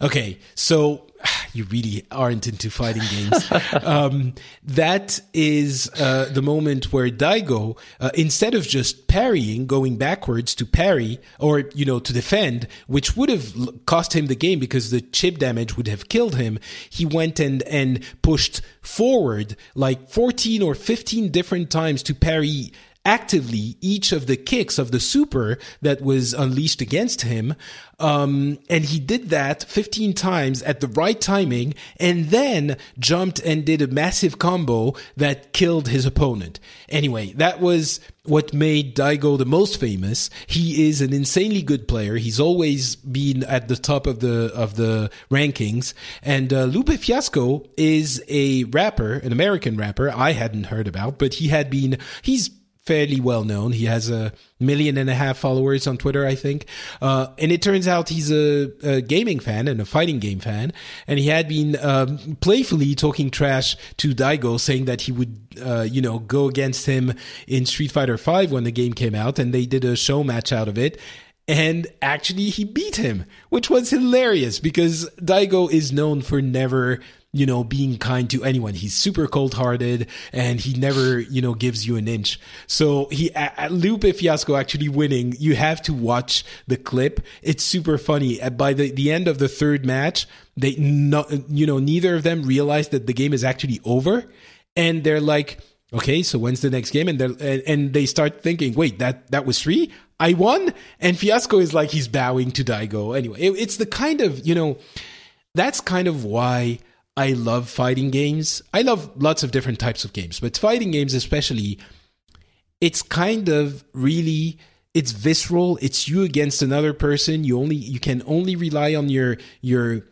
Okay, so you really aren't into fighting games. um, that is uh, the moment where Daigo, uh, instead of just parrying, going backwards to parry or you know to defend, which would have cost him the game because the chip damage would have killed him, he went and and pushed forward like 14 or 15 different times to parry actively each of the kicks of the super that was unleashed against him. Um, and he did that 15 times at the right timing and then jumped and did a massive combo that killed his opponent. Anyway, that was what made Daigo the most famous. He is an insanely good player. He's always been at the top of the of the rankings. And uh, Lupe Fiasco is a rapper, an American rapper I hadn't heard about, but he had been he's fairly well known. He has a million and a half followers on Twitter, I think. Uh, and it turns out he's a, a, gaming fan and a fighting game fan. And he had been um, playfully talking trash to Daigo, saying that he would, uh, you know, go against him in Street Fighter V when the game came out. And they did a show match out of it and actually he beat him, which was hilarious because Daigo is known for never you know, being kind to anyone. He's super cold hearted and he never, you know, gives you an inch. So he, at Lupe Fiasco actually winning, you have to watch the clip. It's super funny. Uh, by the, the end of the third match, they, no, you know, neither of them realize that the game is actually over. And they're like, okay, so when's the next game? And they and they start thinking, wait, that, that was three? I won? And Fiasco is like, he's bowing to Daigo. Anyway, it, it's the kind of, you know, that's kind of why I love fighting games. I love lots of different types of games, but fighting games especially, it's kind of really it's visceral. It's you against another person. You only you can only rely on your your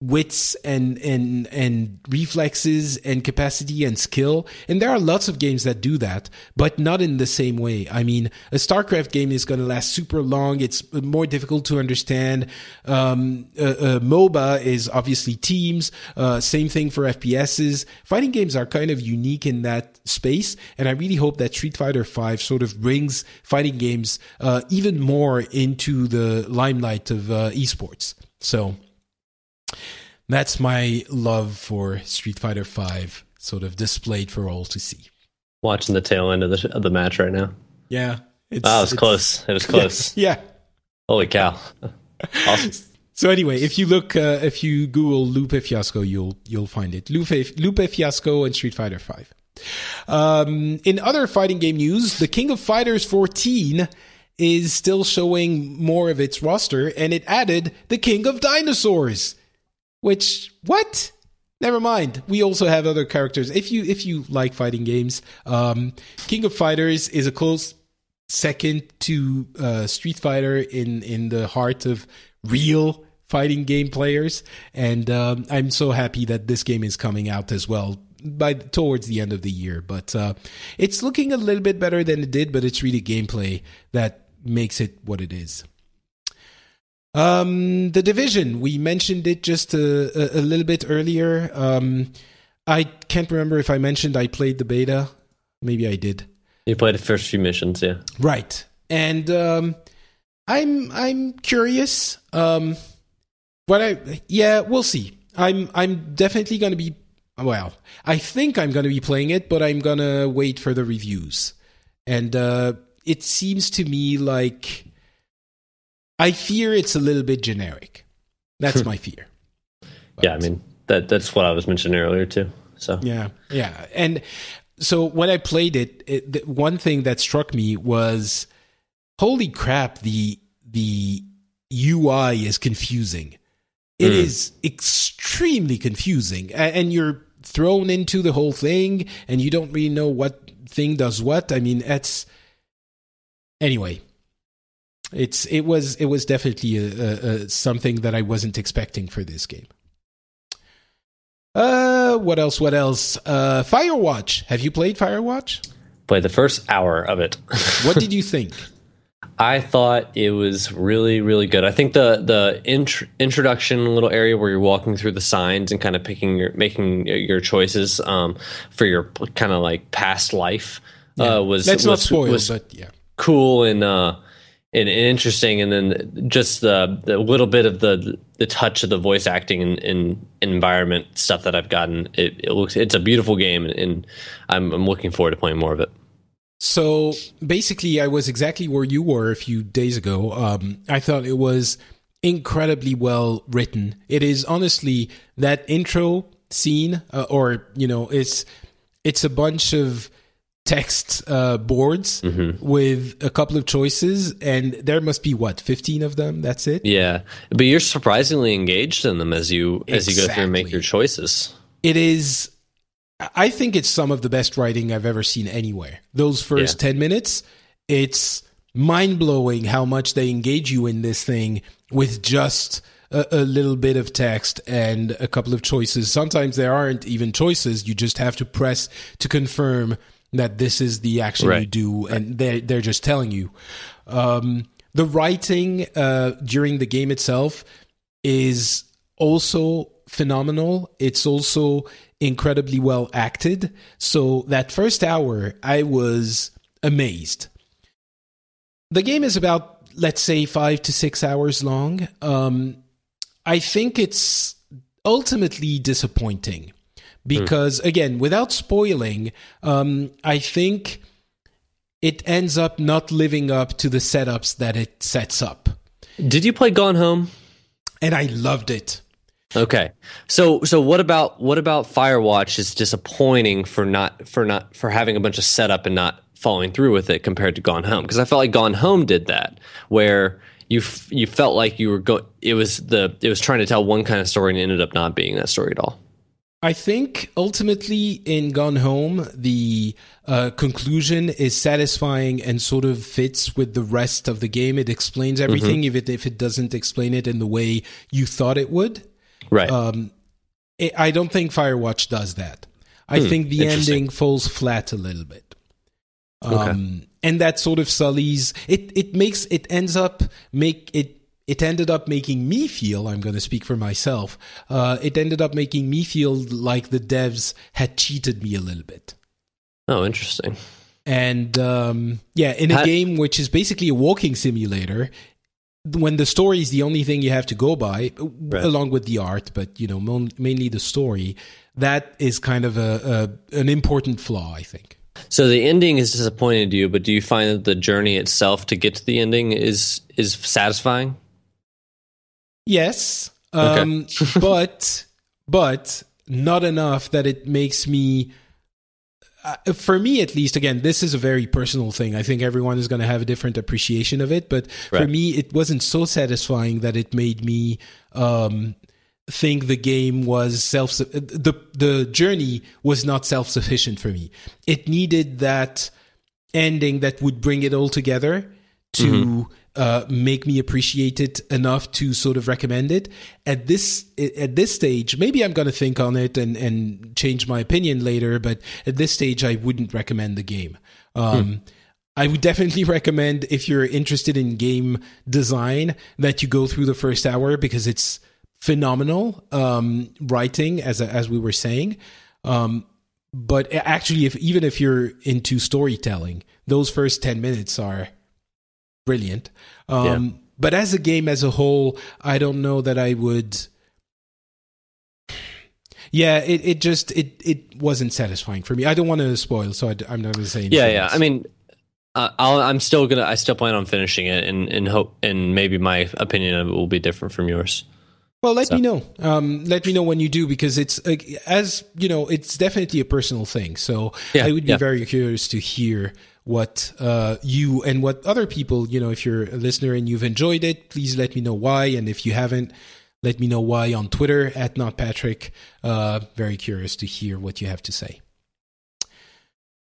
wits and and and reflexes and capacity and skill. And there are lots of games that do that but not in the same way. I mean a starcraft game is going to last super long. It's more difficult to understand. Um, a, a moba is obviously teams. Uh, same thing for fps's fighting games are kind of unique in that space and i really hope that street fighter 5 sort of brings fighting games uh, even more into the limelight of uh, esports. So that's my love for Street Fighter Five, sort of displayed for all to see. Watching the tail end of the of the match right now. Yeah, it's, oh, it was close. It was close. Yeah. yeah. Holy cow! awesome. So anyway, if you look, uh, if you Google Lupe Fiasco, you'll you'll find it. Lupe, Lupe Fiasco and Street Fighter Five. Um, in other fighting game news, the King of Fighters 14 is still showing more of its roster, and it added the King of Dinosaurs. Which what? Never mind. We also have other characters. If you if you like fighting games, um, King of Fighters is a close second to uh, Street Fighter in in the heart of real fighting game players, and um, I'm so happy that this game is coming out as well by towards the end of the year. But uh, it's looking a little bit better than it did, but it's really gameplay that makes it what it is. Um, the division we mentioned it just a, a, a little bit earlier. Um, I can't remember if I mentioned I played the beta. Maybe I did. You played the first few missions, yeah. Right, and um, I'm I'm curious. Um, what I yeah, we'll see. I'm I'm definitely going to be well. I think I'm going to be playing it, but I'm going to wait for the reviews. And uh, it seems to me like I fear it's a little bit generic. That's my fear. But, yeah, I mean that that's what I was mentioning earlier too. So yeah, yeah, and so when I played it, it the one thing that struck me was, holy crap the the UI is confusing. It Mm. is extremely confusing, and you're thrown into the whole thing, and you don't really know what thing does what. I mean, it's anyway. It's it was it was definitely a, a, a something that I wasn't expecting for this game. Uh, what else? What else? Uh, Firewatch. Have you played Firewatch? Played the first hour of it. What did you think? I thought it was really, really good. I think the the int- introduction little area where you're walking through the signs and kind of picking your making your choices um, for your kind of like past life uh, was Let's not was, spoil, was but yeah. cool and uh and, and interesting and then just the the little bit of the the touch of the voice acting and, and environment stuff that I've gotten it, it looks it's a beautiful game and, I'm I'm looking forward to playing more of it. So basically, I was exactly where you were a few days ago. Um, I thought it was incredibly well written. It is honestly that intro scene, uh, or you know, it's it's a bunch of text uh, boards with a couple of choices, and there must be what fifteen of them. That's it. Yeah, but you're surprisingly engaged in them as you as you go through and make your choices. it is i think it's some of the best writing i've ever seen anywhere those first Yeah. 10 minutes it's mind-blowing how much they engage you in this thing with just a, a little bit of text and a couple of choices sometimes there aren't even choices you just have to press to confirm that this is the action you do and they're, they're just telling you um, the writing uh, during the game itself is also phenomenal. It's also incredibly well acted. So that first hour, I was amazed. The game is about, let's say, five to six hours long. Um, I think it's ultimately disappointing because, again, without spoiling, um, I think it ends up not living up to the setups that it sets up. Did you play Gone Home? And I loved it. Okay. So so what about what about Firewatch is disappointing for not for not for having a bunch of setup and not following through with it compared to Gone Home because I felt like Gone Home did that where you f- you felt like you were going it was the it was trying to tell one kind of story and ended up not being that story at all. I think ultimately in Gone Home, the uh, conclusion is satisfying and sort of fits with the rest of the game. It explains everything, if it if it doesn't explain it in the way you thought it would. Right. Um, I I don't think Firewatch does that. I think the ending falls flat a little bit. Um, and that sort of sullies it. It makes it ends up make it. It ended up making me feel. I'm going to speak for myself. Uh, it ended up making me feel like the devs had cheated me a little bit. oh, interesting. And um, yeah, in a game which is basically a walking simulator, when the story is the only thing you have to go by, along with the art, but you know, mon- mainly the story, that is kind of a, a an important flaw, I think. So the ending is disappointed to you, but do you find that the journey itself to get to the ending is is satisfying? Yes, um, but but not enough that it makes me. Uh, for me, at least, again, this is a very personal thing. I think everyone is going to have a different appreciation of it, but for me, it wasn't so satisfying that it made me um, think the game was self. the The journey was not self sufficient for me. It needed that ending that would bring it all together to uh, make me appreciate it enough to sort of recommend it. At this at this stage maybe i'm going to think on it and and change my opinion later but at this stage i wouldn't recommend the game. Um, I would definitely recommend if you're interested in game design that you go through the first hour because it's phenomenal um, writing as as we were saying. Um, but actually, if even if you're into storytelling, those first ten minutes are brilliant. Um, But as a game as a whole, I don't know that I would. Yeah, it, it just it it wasn't satisfying for me. I don't want to spoil, so I, am not going to say. Yeah, anything yeah. else. I mean, uh, I'll, I'm still gonna. I still plan on finishing it, and and hope, and maybe my opinion of it will be different from yours. Well, let me know. Um, let me know when you do because it's like, as you know, it's definitely a personal thing. So Yeah, I would be yeah. very curious to hear what uh, you and what other people, you know, if you're a listener and you've enjoyed it, please let me know why. And if you haven't, let me know why on Twitter at not Patrick. Uh, very curious to hear what you have to say.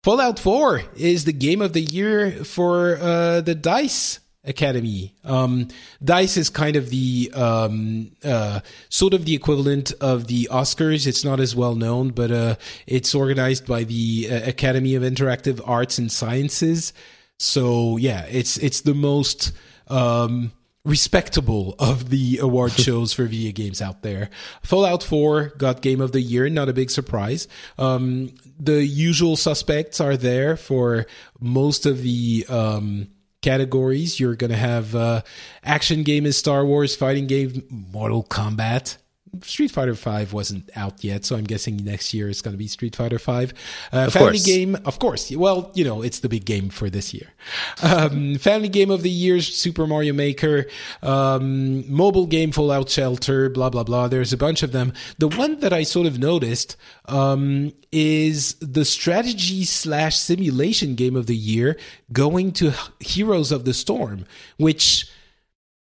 Fallout 4 is the game of the year for uh, the Dice Academy. Um, Dice is kind of the um, uh, sort of the equivalent of the Oscars. It's not as well known, but uh, it's organized by the uh, Academy of Interactive Arts and Sciences. So yeah, it's it's the most um, respectable of the award shows for video games out there. Fallout 4 got Game of the Year, not a big surprise. Um, the usual suspects are there for most of the um, categories. You're going to have uh, action game is Star Wars, fighting game Mortal Kombat. Street Fighter Five wasn't out yet, so I'm guessing next year it's going to be Street Fighter Five. Uh, family course. game, of course. Well, you know, it's the big game for this year. Um, family game of the year, Super Mario Maker. Um, mobile game, Fallout Shelter. Blah blah blah. There's a bunch of them. The one that I sort of noticed um, is the strategy slash simulation game of the year going to Heroes of the Storm, which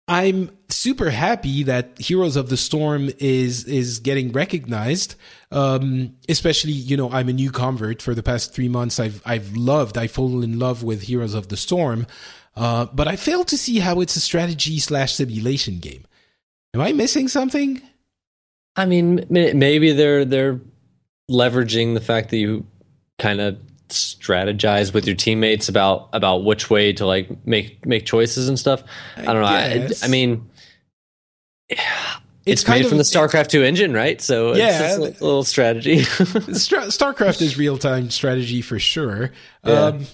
I'm super happy that Heroes of the Storm is is getting recognized. Um, especially, you know, I'm a new convert. For the past three months, I've I've loved, I've fallen in love with Heroes of the Storm. Uh, but I fail to see how it's a strategy slash simulation game. Am I missing something? I mean, maybe they're they're leveraging the fact that you kind of strategize with your teammates about about which way to like make make choices and stuff. I, don't know. I, I, mean, it's, it's made of, from the StarCraft two engine, right? So yeah, it's, it's a little strategy. StarCraft is real time strategy for sure. Yeah. Um,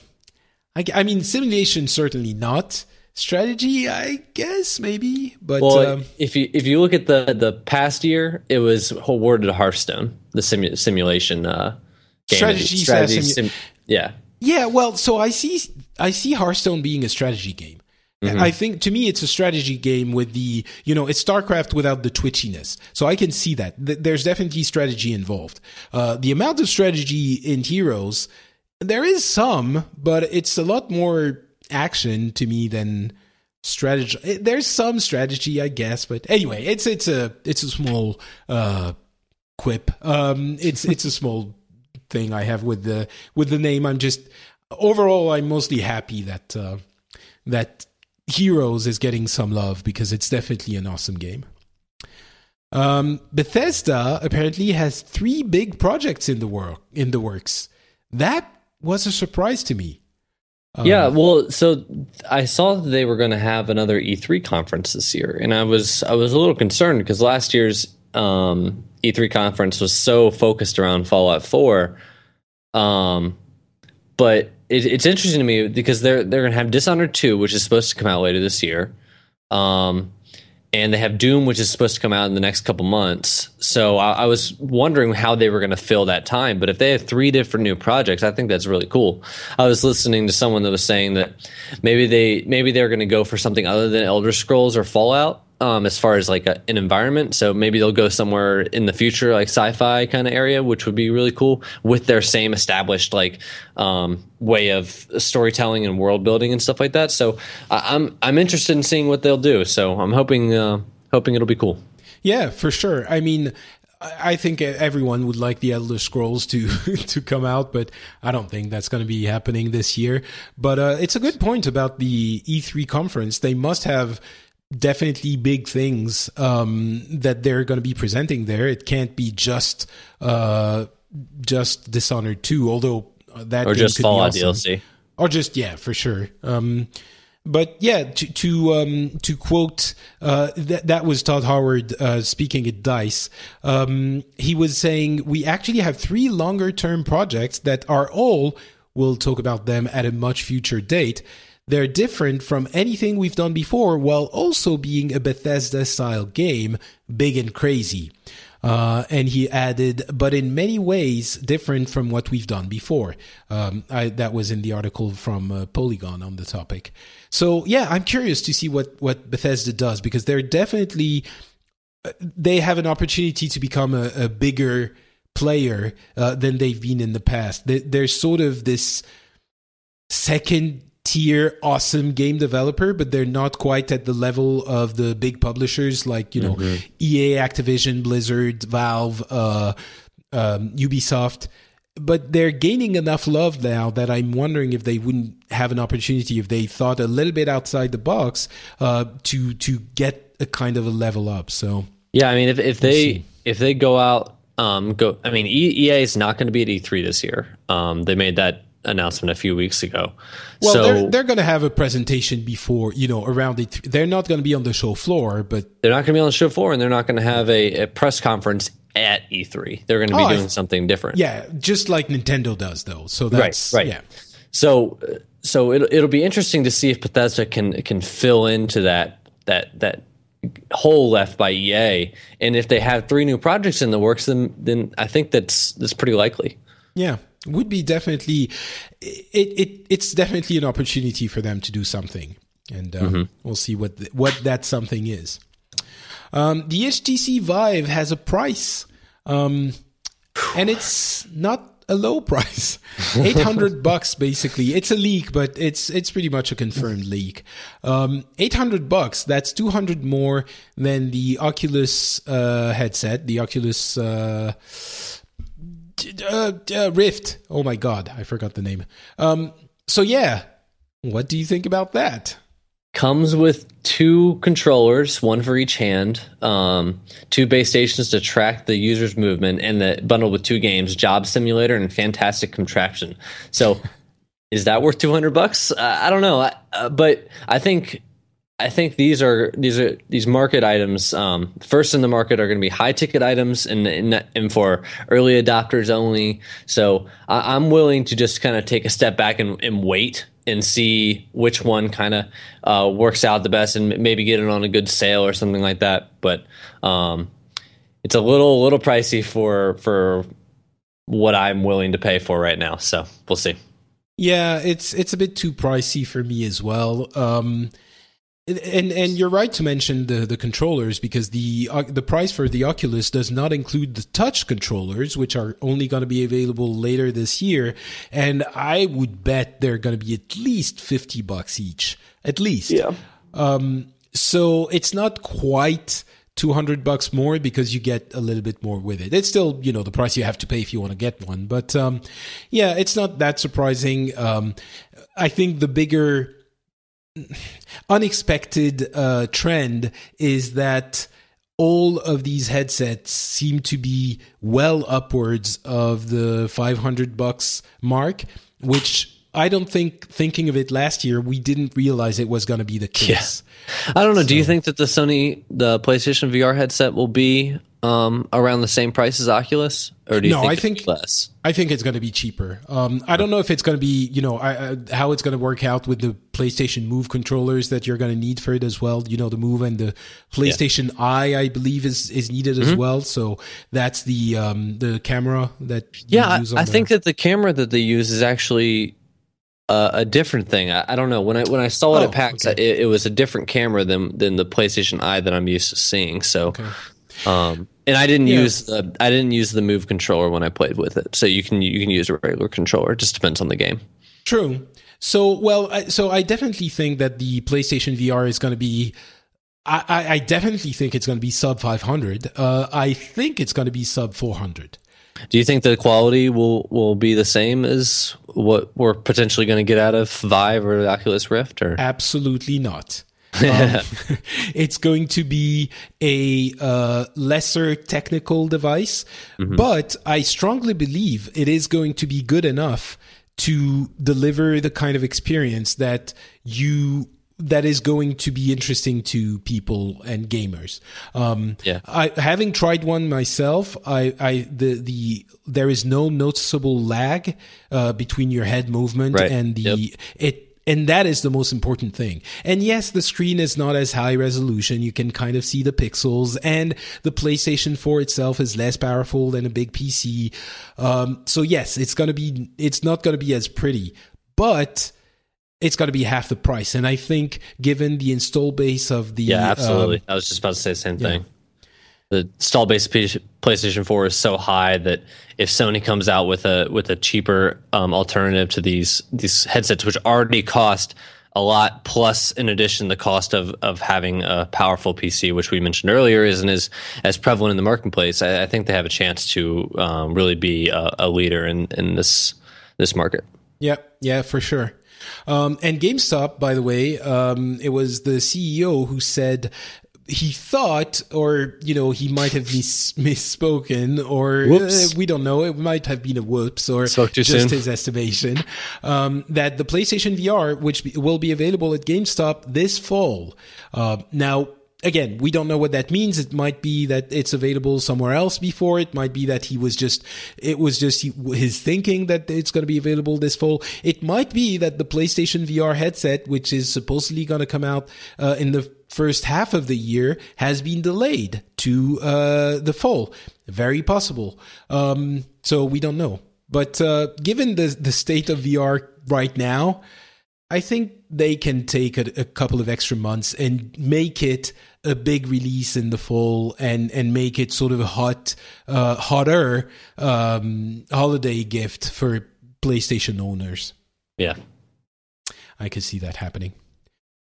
I, I mean, simulation certainly not strategy i guess maybe but well, um, if you if you look at the the past year it was awarded to hearthstone the simu- simulation uh strategy, strategy sim- yeah yeah well so i see i see hearthstone being a strategy game mm-hmm. I think to me it's a strategy game with the you know it's StarCraft without the twitchiness, so I can see that there's definitely strategy involved. Uh, the amount of strategy in Heroes, there is some, but it's a lot more action to me than strategy. There's some strategy, I guess, but anyway, it's it's a it's a small uh, quip. Um, it's it's a small thing I have with the with the name. I'm just overall I'm mostly happy that uh, that Heroes is getting some love because it's definitely an awesome game. Um, Bethesda apparently has three big projects in the work in the works. That was a surprise to me. Um, yeah, well, so I saw that they were going to have another E3 conference this year, and I was I was a little concerned because last year's um, E3 conference was so focused around Fallout 4. Um, but it, it's interesting to me because they're they're gonna have Dishonored 2, which is supposed to come out later this year. Um, and they have Doom, which is supposed to come out in the next couple months. So I, I was wondering how they were going to fill that time. But if they have three different new projects, I think that's really cool. I was listening to someone that was saying that maybe they maybe they're going to go for something other than Elder Scrolls or Fallout um, as far as like a, an environment. So maybe they'll go somewhere in the future, like sci-fi kind of area, which would be really cool with their same established like um, way of storytelling and world building and stuff like that. So I, am I'm interested in seeing what they'll do. So I'm hoping uh, hoping it'll be cool. Yeah, for sure. I mean. I think everyone would like the Elder Scrolls to to come out, but I don't think that's going to be happening this year. But uh, it's a good point about the E3 conference. They must have definitely big things um, that they're going to be presenting there. It can't be just uh, just Dishonored two, although that or just Fallout awesome. DLC, or just yeah, for sure. Um, but yeah, to to um, to quote uh, that that was Todd Howard uh, speaking at Dice. Um, he was saying we actually have three longer term projects that are all. We'll talk about them at a much future date they're different from anything we've done before while also being a Bethesda style game, big and crazy. Uh, and he added, but in many ways different from what we've done before. Um, I, that was in the article from uh, Polygon on the topic. So yeah, I'm curious to see what what Bethesda does because they're definitely uh, they have an opportunity to become a, a bigger player uh, than they've been in the past. There's sort of this second tier awesome game developer, but they're not quite at the level of the big publishers like, you know, mm-hmm. EA, Activision, Blizzard, Valve, uh, um, Ubisoft. But they're gaining enough love now that I'm wondering if they wouldn't have an opportunity if they thought a little bit outside the box uh, to to get a kind of a level up. So yeah, I mean, if if they if they go out, um, go. I mean, EA is not going to be at E3 this year. Um, they made that announcement a few weeks ago. Well, so, they're, they're going to have a presentation before, you know, around it. They're not going to be on the show floor, but they're not going to be on the show floor, and they're not going to have a, a, press conference at E3. They're going to be oh, doing something different. Yeah, just like Nintendo does, though. So that's right, right. Yeah. So, so it'll it'll be interesting to see if Bethesda can can fill into that that that hole left by EA, and if they have three new projects in the works, then then I think that's that's pretty likely. Yeah, would be definitely it, it it's definitely an opportunity for them to do something. And um, mm-hmm. we'll see what the, what that something is. Um, the HTC Vive has a price um, and it's not a low price. 800 bucks basically. It's a leak but it's it's pretty much a confirmed leak. Um, 800 bucks that's 200 more than the oculus uh, headset the oculus uh, uh, uh, Rift. Oh my god, I forgot the name. Um, so yeah, what do you think about that? Comes with two controllers, one for each hand, um, two base stations to track the user's movement, and the bundled with two games: Job Simulator and Fantastic Contraption. So, is that worth two hundred bucks? Uh, I don't know, uh, but I think I think these are these are these market items. Um, first in the market are going to be high ticket items and, and, for early adopters only. So I, am willing to just kind of take a step back and, and wait and see which one kind of uh, works out the best and maybe get it on a good sale or something like that. But um, it's a little a little pricey for for what I'm willing to pay for right now. So we'll see. Yeah, it's it's a bit too pricey for me as well. Um, and and you're right to mention the the controllers because the uh, the price for the Oculus does not include the touch controllers, which are only going to be available later this year. And I would bet they're going to be at least fifty bucks each, at least. Yeah. Um. So it's not quite. 200 bucks more because you get a little bit more with it. It's still, you know, the price you have to pay if you want to get one. But, um, yeah, it's not that surprising. Um, I think the bigger, unexpected uh, trend is that all of these headsets seem to be well upwards of the 500 bucks mark, which I don't think thinking of it last year, we didn't realize it was going to be the case. Yeah. I don't know. So, do you think that the Sony, the PlayStation VR headset will be um, around the same price as Oculus, or do you no, think I think less? I think it's going to be cheaper. Um, I don't know if it's going to be, you know, I, I, how it's going to work out with the PlayStation Move controllers that you're going to need for it as well. You know, the Move and the PlayStation yeah. Eye, I believe, is is needed mm-hmm. as well. So that's the um, the camera that. Yeah, I, I think that the camera that they use is actually uh, a different thing. I, I, don't know when I when I saw it oh, at PAX, okay. it, it, was a different camera than than the PlayStation Eye that I'm used to seeing. So, okay. um, and I didn't yeah. use the I didn't use the Move controller when I played with it. So you can you can use a regular controller. It just depends on the game. True. So well, I, so I definitely think that the PlayStation VR is going to be. I, I definitely think it's going to be sub 500. Uh, I think it's going to be sub 400. Do you think the quality will will be the same as what we're potentially going to get out of Vive or the Oculus Rift? Or absolutely not. um, it's going to be a uh, lesser technical device, mm-hmm. but I strongly believe it is going to be good enough to deliver the kind of experience that you that is going to be interesting to people and gamers. Um, yeah. I, having tried one myself, I, I, the, the, there is no noticeable lag, uh, between your head movement right. and the, yep. it, and that is the most important thing. And yes, the screen is not as high resolution. You can kind of see the pixels and the PlayStation 4 itself is less powerful than a big PC. Um, so yes, it's going to be, it's not going to be as pretty, but it's got to be half the price. And I think given the install base of the yeah, absolutely. Um, I was just about to say the same yeah. thing. the install base PlayStation 4 is so high that if Sony comes out with a with a cheaper um, alternative to these these headsets, which already cost a lot, plus in addition the cost of of having a powerful PC, which we mentioned earlier, isn't as as prevalent in the marketplace. I, I think they have a chance to um, really be a, a leader in in this this market. Yeah, yeah, for sure. Um, and GameStop, by the way, um, it was the CEO who said he thought, or you know, he might have mis- misspoken, or uh, we don't know. It might have been a whoops, or just soon. his estimation. Um, that the PlayStation VR, which be, will be available at GameStop this fall. Uh, now, again, we don't know what that means. It might be that it's available somewhere else before. It might be that he was just, it was just his thinking that it's going to be available this fall. It might be that the PlayStation VR headset, which is supposedly going to come out uh, in the first half of the year, has been delayed to uh, the fall. Very possible. Um, so we don't know. But uh, given the the state of VR right now, I think they can take a, a, couple of extra months and make it a big release in the fall and and make it sort of a hot uh, hotter um, holiday gift for PlayStation owners. Yeah, I could see that happening.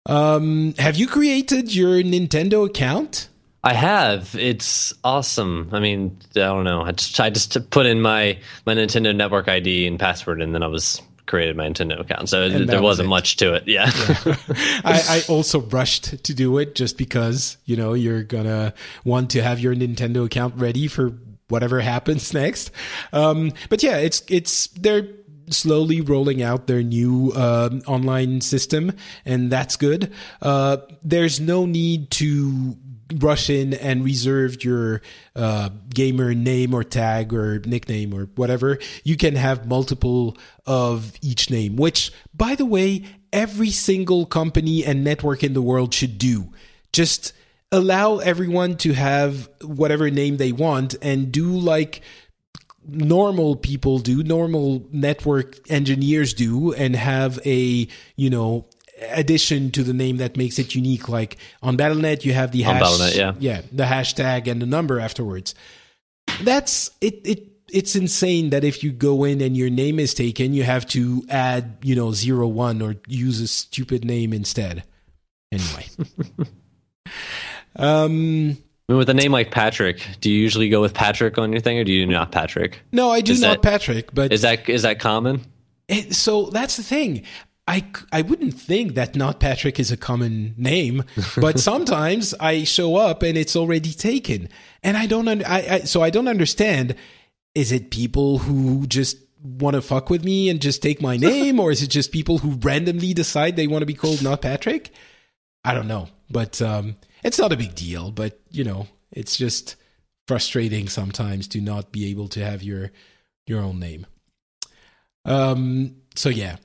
Um, have you created your Nintendo account? I have. It's awesome. I mean, I don't know. I just I just put in my my Nintendo Network ID and password, and then I was created my Nintendo account. So there wasn't was much to it. Yeah. yeah. I, I, also rushed to do it just because, you know, you're going to want to have your Nintendo account ready for whatever happens next. Um, but yeah, it's, it's, they're, slowly rolling out their new uh, online system, and that's good. Uh, there's no need to rush in and reserve your uh, gamer name or tag or nickname or whatever. You can have multiple of each name, which, by the way, every single company and network in the world should do. Just allow everyone to have whatever name they want and do like normal people do, normal network engineers do, and have a, you know, addition to the name that makes it unique. Like on Battle.net, you have the hash, Battle.net, yeah. yeah, the hashtag and the number afterwards. That's it. It it's insane that if you go in and your name is taken, you have to add, you know, zero one or use a stupid name instead. Anyway. um I mean, with a name like Patrick, do you usually go with Patrick on your thing, or do you not Patrick? No, I do is not that, Patrick. But is that is that common? It, so that's the thing. I, I wouldn't think that not Patrick is a common name, but sometimes I show up and it's already taken, and I don't. I, I so I don't understand. Is it people who just want to fuck with me and just take my name, or is it just people who randomly decide they want to be called not Patrick? I don't know, but um, it's not a big deal, but you know, it's just frustrating sometimes to not be able to have your your own name. Um so yeah.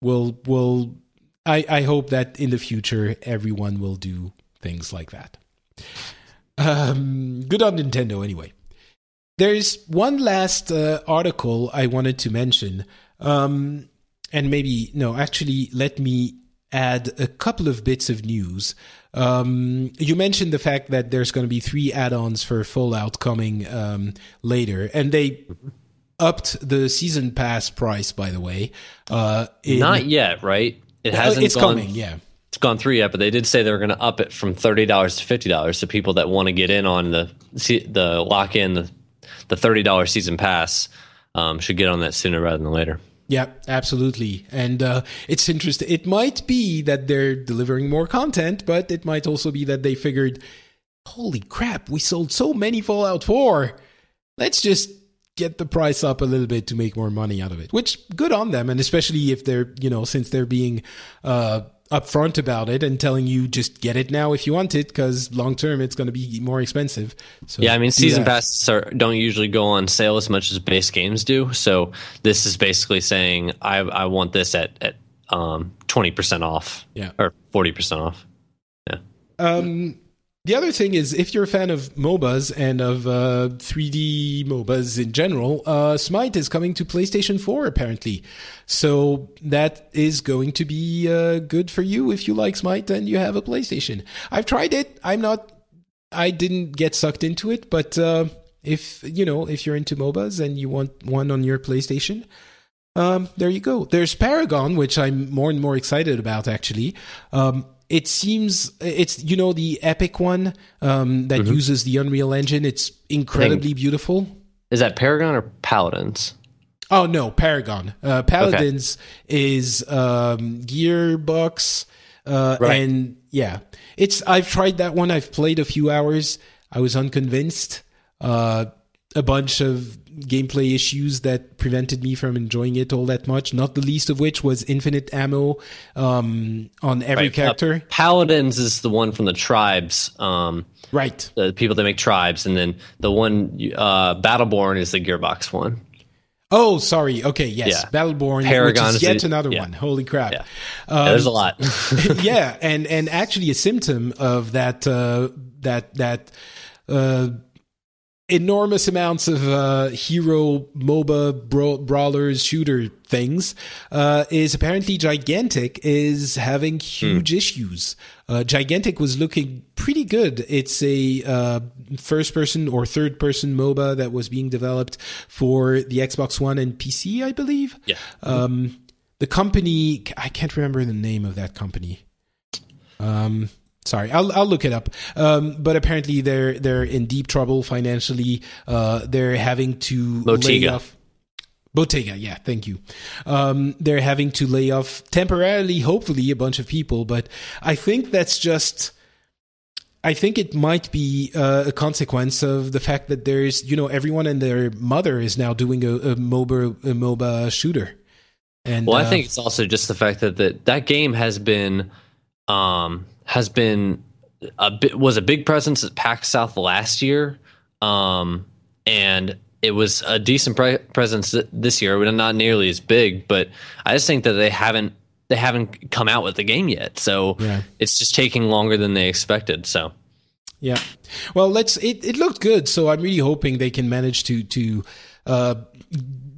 We'll we'll I I hope that in the future everyone will do things like that. Um good on Nintendo anyway. There's one last uh, article I wanted to mention. Um and maybe no, actually let me add a couple of bits of news. Um, you mentioned the fact that there's going to be three add-ons for Fallout coming um, later, and they upped the season pass price. By the way, uh, in, not yet, right? It hasn't. It's gone, coming. Yeah, it's gone through yet, but they did say they were going to up it from thirty dollars to fifty dollars. So people that want to get in on the the lock in the the thirty dollars season pass um, should get on that sooner rather than later. Yeah, absolutely. And uh, it's interesting. It might be that they're delivering more content, but it might also be that they figured, holy crap, we sold so many Fallout 4. Let's just get the price up a little bit to make more money out of it, which good on them. And especially if they're, you know, since they're being uh, upfront about it and telling you just get it now if you want it because long term it's going to be more expensive. So yeah, I mean season that. passes are, don't usually go on sale as much as base games do. So this is basically saying I I want this at at um, twenty percent off. Yeah, or forty percent off. Yeah. Um, the other thing is, if you're a fan of MOBAs and of uh, 3D MOBAs in general, uh, Smite is coming to PlayStation 4 apparently. So that is going to be uh, good for you if you like Smite and you have a PlayStation. I've tried it. I'm not I didn't get sucked into it, but uh, if you know if you're into MOBAs and you want one on your PlayStation, um, there you go. There's Paragon, which I'm more and more excited about. Actually, um, it seems it's you know the Epic one um, that mm-hmm. uses the Unreal Engine. It's incredibly beautiful. Is that Paragon or Paladins? Oh no, Paragon. Uh, Paladins okay. is um, Gearbox, uh, right. and yeah, it's. I've tried that one. I've played a few hours. I was unconvinced. Uh, a bunch of gameplay issues that prevented me from enjoying it all that much. Not the least of which was infinite ammo um, on every right. character. Uh, Paladins is the one from the tribes. Um, right. The people that make tribes, and then the one uh, Battleborn is the Gearbox one. Oh, sorry. Okay, yes, yeah. Battleborn, Paragon which is yet is another yeah. one. Holy crap! Yeah. Um, there's a lot. yeah, and and actually a symptom of that uh, that that uh, enormous amounts of uh, hero MOBA bra- brawlers shooter things uh, is apparently Gigantic is having huge mm. issues. Uh, Gigantic was looking pretty good. It's a uh, first person or third person MOBA that was being developed for the Xbox One and PC, I believe. Yeah. Um, the company, I can't remember the name of that company. Um, Sorry, I'll I'll look it up. Um, but apparently they're they're in deep trouble financially. Uh, they're having to Motiga. lay off. Motiga, yeah, thank you. Um, they're having to lay off temporarily, hopefully, a bunch of people. But I think that's just. I think it might be uh, a consequence of the fact that there's, you know, everyone and their mother is now doing a, a MOBA a MOBA shooter. And well, I uh, think it's also just the fact that that, that game has been um, has been a bit was a big presence at PAX South last year, um, and it was a decent pre- presence this year, but not nearly as big. But I just think that they haven't they haven't come out with the game yet, so yeah. it's just taking longer than they expected. So. Yeah, well, let's. It, it looked good, so I'm really hoping they can manage to to uh,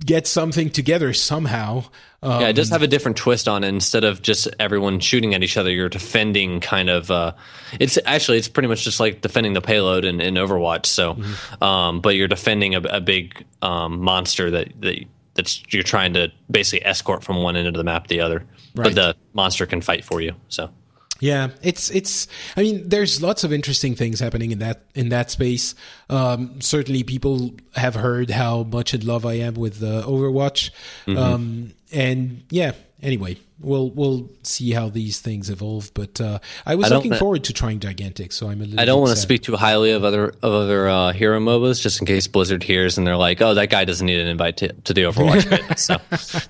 get something together somehow. Um, yeah, it does have a different twist on it. Instead of just everyone shooting at each other, you're defending kind of. Uh, it's actually it's pretty much just like defending the payload in, in Overwatch. So, mm-hmm. um, but you're defending a, a big um, monster that that that's you're trying to basically escort from one end of the map to the other. Right. But the monster can fight for you. So. Yeah, it's it's. I mean, there's lots of interesting things happening in that in that space. Um, certainly, people have heard how much in love I am with uh, Overwatch, mm-hmm. um, and yeah. Anyway, we'll we'll see how these things evolve. But uh, I was I looking forward to trying Gigantic, so I'm a little. I don't want to speak too highly of other of other uh, hero MOBAs, just in case Blizzard hears and they're like, "Oh, that guy doesn't need an invite to, to the Overwatch bit," so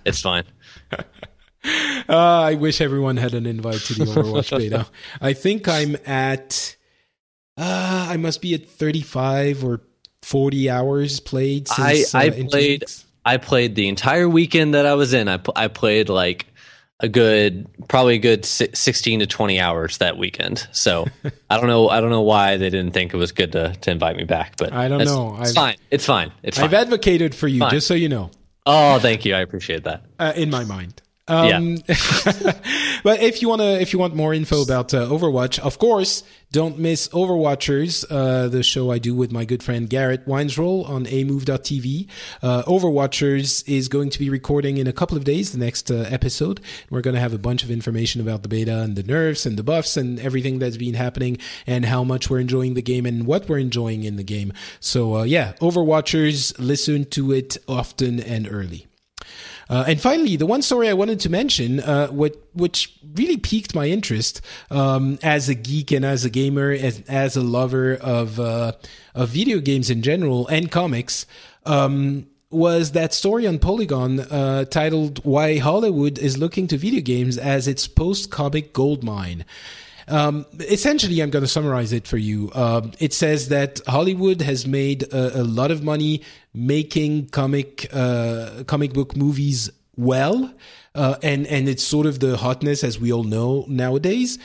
it's fine. Uh, I wish everyone had an invite to the Overwatch beta. I think I'm at. Uh, I must be at 35 or 40 hours played. Since, I, I uh, played. I played the entire weekend that I was in. I I played like a good probably a good 16 to 20 hours that weekend so i don't know i don't know why they didn't think it was good to, to invite me back but i don't know it's I've, fine it's fine it's fine. i've advocated for you fine. just so you know oh thank you i appreciate that uh, in my mind um, yeah. but if you want to, if you want more info about uh, Overwatch, of course, don't miss Overwatchers, uh, the show I do with my good friend Garrett Weinzierl on amove.tv. Uh, Overwatchers is going to be recording in a couple of days, the next uh, episode. We're going to have a bunch of information about the beta and the nerfs and the buffs and everything that's been happening and how much we're enjoying the game and what we're enjoying in the game. So, uh, yeah, Overwatchers, listen to it often and early. Uh, and finally, the one story I wanted to mention, uh, what, which really piqued my interest um, as a geek and as a gamer, as, as a lover of uh, of video games in general and comics. Um, was that story on Polygon uh, titled "Why Hollywood is Looking to Video Games as Its Post-Comic Gold Mine." Um, essentially, I'm going to summarize it for you. Um, it says that Hollywood has made a, a lot of money making comic uh, comic book movies well, uh, and and it's sort of the hotness as we all know nowadays.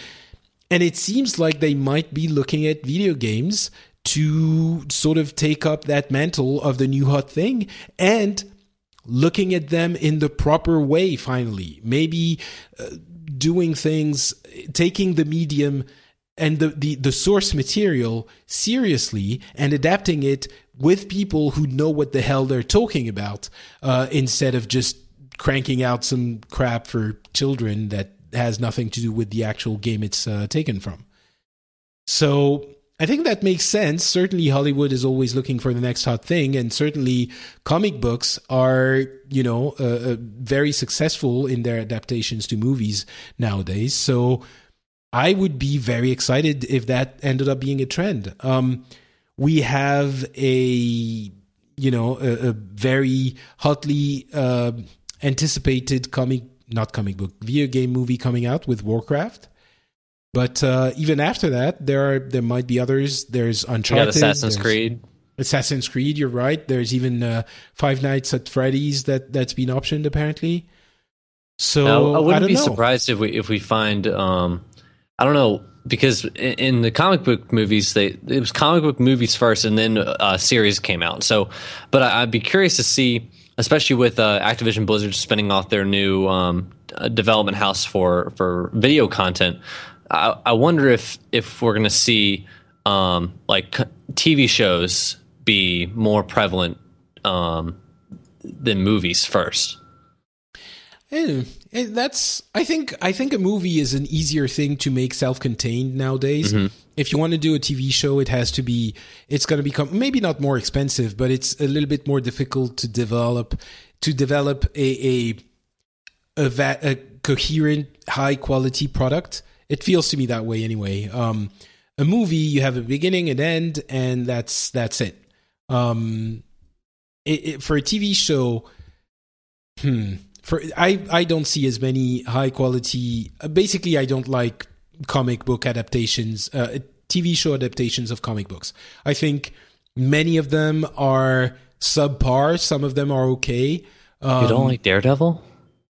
And it seems like they might be looking at video games to sort of take up that mantle of the new hot thing and looking at them in the proper way finally maybe uh, doing things taking the medium and the, the, the source material seriously and adapting it with people who know what the hell they're talking about uh, instead of just cranking out some crap for children that has nothing to do with the actual game it's uh, taken from. So I think that makes sense. Certainly, Hollywood is always looking for the next hot thing, and certainly, comic books are, you know, uh, uh, very successful in their adaptations to movies nowadays. So, I would be very excited if that ended up being a trend. Um, we have a, you know, a, a very hotly uh, anticipated comic, not comic book, video game movie coming out with Warcraft. But uh, even after that, there are there might be others. There's Uncharted, Assassin's Creed, Assassin's Creed. You're right. There's even uh, Five Nights at Freddy's that that's been optioned apparently. So now, I wouldn't I be know. surprised if we if we find um, I don't know because in, the comic book movies they it was comic book movies first and then uh, series came out. So, but I, would be curious to see, especially with uh, Activision Blizzard spinning off their new um, uh, development house for for video content. I, I wonder if if we're going to see um, like TV shows be more prevalent um, than movies first. And, that's I think I think a movie is an easier thing to make self-contained nowadays. Mm-hmm. If you want to do a TV show, it has to be it's going to become maybe not more expensive, but it's a little bit more difficult to develop to develop a a a, va- a coherent high quality product it feels to me that way anyway. Um, a movie, you have a beginning and end, and that's that's it. Um, it, it for a TV show, hmm, for I I don't see as many high quality. Uh, basically, I don't like comic book adaptations, uh, TV show adaptations of comic books. I think many of them are subpar. Some of them are okay. Um, you don't um, like Daredevil?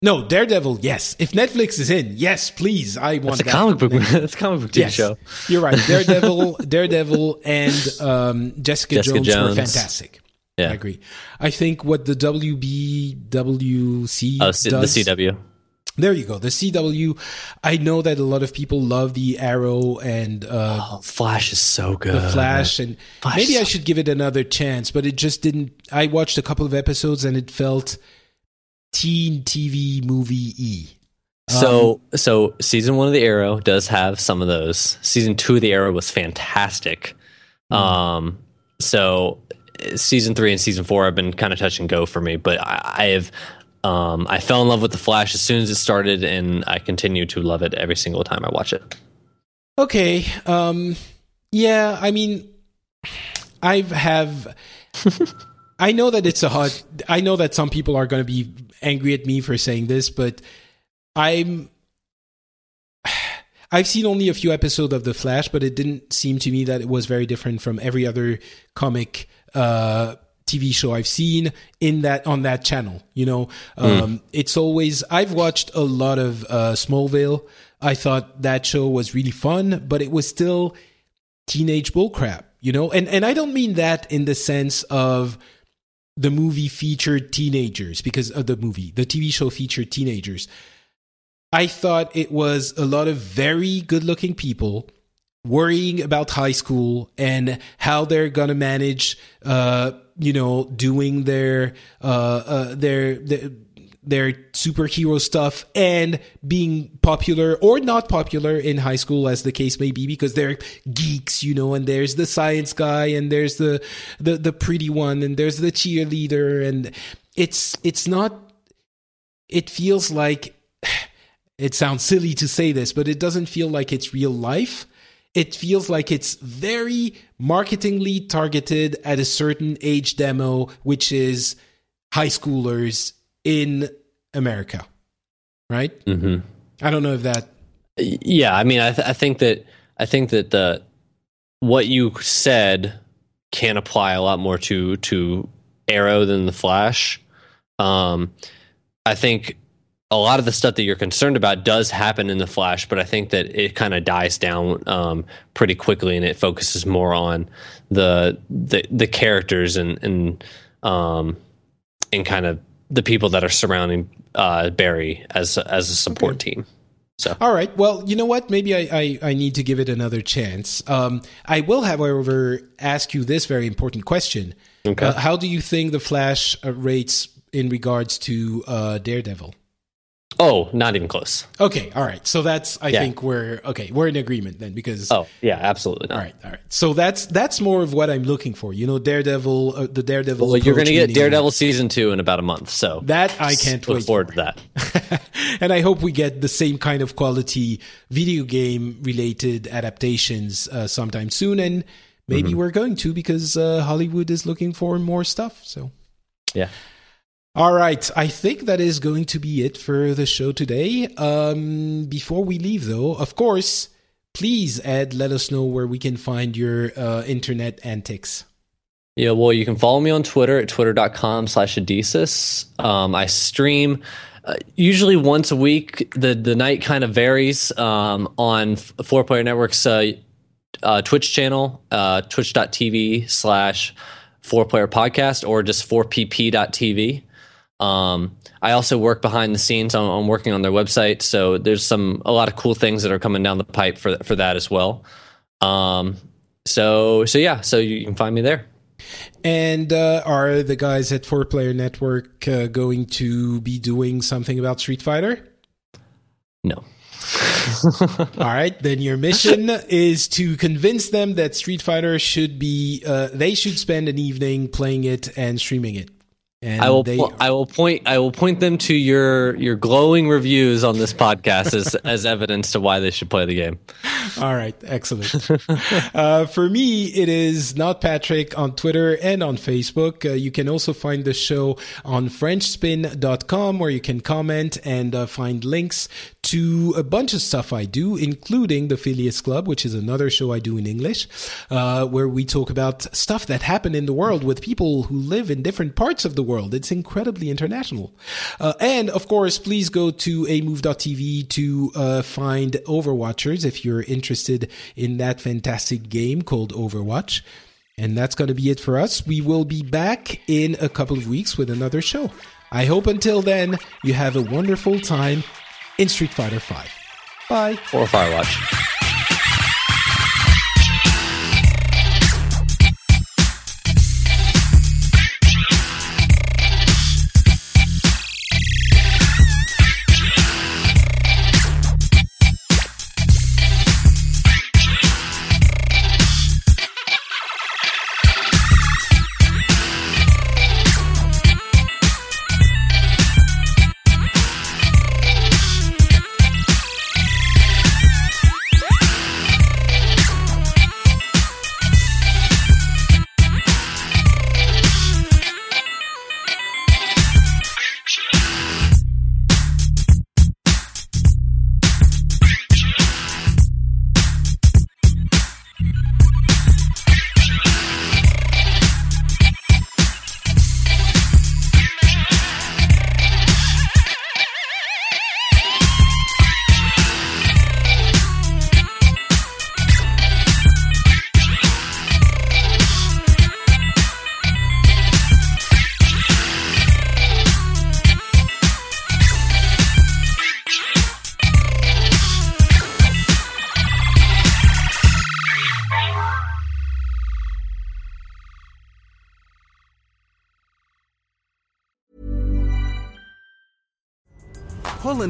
No, Daredevil. Yes, if Netflix is in, yes, please. I want that's a that comic book. that's a comic book TV yes, show. You're right. Daredevil, Daredevil, and um, Jessica, Jessica Jones, Jones, were fantastic. Yeah, I agree. I think what the WBWC oh, does, the CW. There you go. The CW. I know that a lot of people love the Arrow and uh, oh, Flash is so good. The Flash and Flash maybe I should give it another chance, but it just didn't. I watched a couple of episodes and it felt teen TV movie e. So, um, so season one of the Arrow does have some of those. Season two of the Arrow was fantastic. Mm. Um, so season three and season four have been kind of touch and go for me, but I, I have, um, I fell in love with the Flash as soon as it started, and I continue to love it every single time I watch it. Okay, um, yeah, I mean, I have. Have I know that it's a hard. I know that some people are going to be angry at me for saying this, but I'm. I've seen only a few episodes of The Flash, but it didn't seem to me that it was very different from every other comic uh, TV show I've seen in that on that channel. You know, mm. um, it's always I've watched a lot of uh, Smallville. I thought that show was really fun, but it was still teenage bullcrap. You know, and and I don't mean that in the sense of the movie featured teenagers because of the movie, the TV show featured teenagers. I thought it was a lot of very good looking people worrying about high school and how they're to manage, uh, you know, doing their, uh, uh, their, their their superhero stuff and being popular or not popular in high school as the case may be because they're geeks you know and there's the science guy and there's the the, the pretty one and there's the cheerleader and it's it's not it feels like it sounds silly to say this but it doesn't feel like it's real life it feels like it's very marketingly targeted at a certain age demo which is high schoolers in America, right? Mm-hmm. I don't know if that. Yeah, I mean, I, th- I think that I think that the what you said can apply a lot more to to Arrow than the Flash. Um, I think a lot of the stuff that you're concerned about does happen in the Flash, but I think that it kind of dies down um, pretty quickly, and it focuses more on the the the characters and and um, and kind of the people that are surrounding uh, Barry as as a support okay. team. So all right, well, you know what? Maybe I I, I need to give it another chance. Um, I will, however, ask you this very important question. Okay. Uh, how do you think the Flash uh, rates in regards to uh, Daredevil? Oh, not even close. Okay, all right. So that's I Yeah. think we're okay. We're in agreement then because Oh yeah, absolutely not. all right, all right. So that's that's more of what I'm looking for. You know, Daredevil, uh, the Daredevil. Well, you're going to get Daredevil season two in about a month, so That I can't look wait forward for. to that. and I hope we get the same kind of quality video game related adaptations uh, sometime soon. And maybe Mm-hmm. we're going to because uh, Hollywood is looking for more stuff. So. Yeah. All right. I think that is going to be it for the show today. Um, before we leave, though, of course, please, Ed, let us know where we can find your uh, internet antics. Yeah, well, you can follow me on Twitter at twitter.com slash Adesys. Um, I stream uh, usually once a week. The the night kind of varies um, on Four Player Network's uh, uh, Twitch channel, uh, twitch.tv slash Four Player Podcast, or just 4pp.tv. Um, I also work behind the scenes. I'm, I'm working on their website, so there's some a lot of cool things that are coming down the pipe for for that as well. Um, so so yeah, so you can find me there. And uh, are the guys at Four Player Network uh, going to be doing something about Street Fighter? No. All right, then your mission is to convince them that Street Fighter should be, uh, they should spend an evening playing it and streaming it. And I will. They, po- I will point. I will point them to your your glowing reviews on this podcast as as evidence to why they should play the game. all right, excellent. uh, for me, it is not Patrick on Twitter and on Facebook. Uh, you can also find the show on FrenchSpin.com where you can comment and uh, find links to a bunch of stuff I do, including the Phileas Club, which is another show I do in English, uh, where we talk about stuff that happen in the world with people who live in different parts of the world. It's incredibly international. Uh, and of course, please go to amove.tv to uh, find Overwatchers if you're interested in that fantastic game called Overwatch. And that's going to be it for us. We will be back in a couple of weeks with another show. I hope until then you have a wonderful time in Street Fighter V. Bye. Or Firewatch.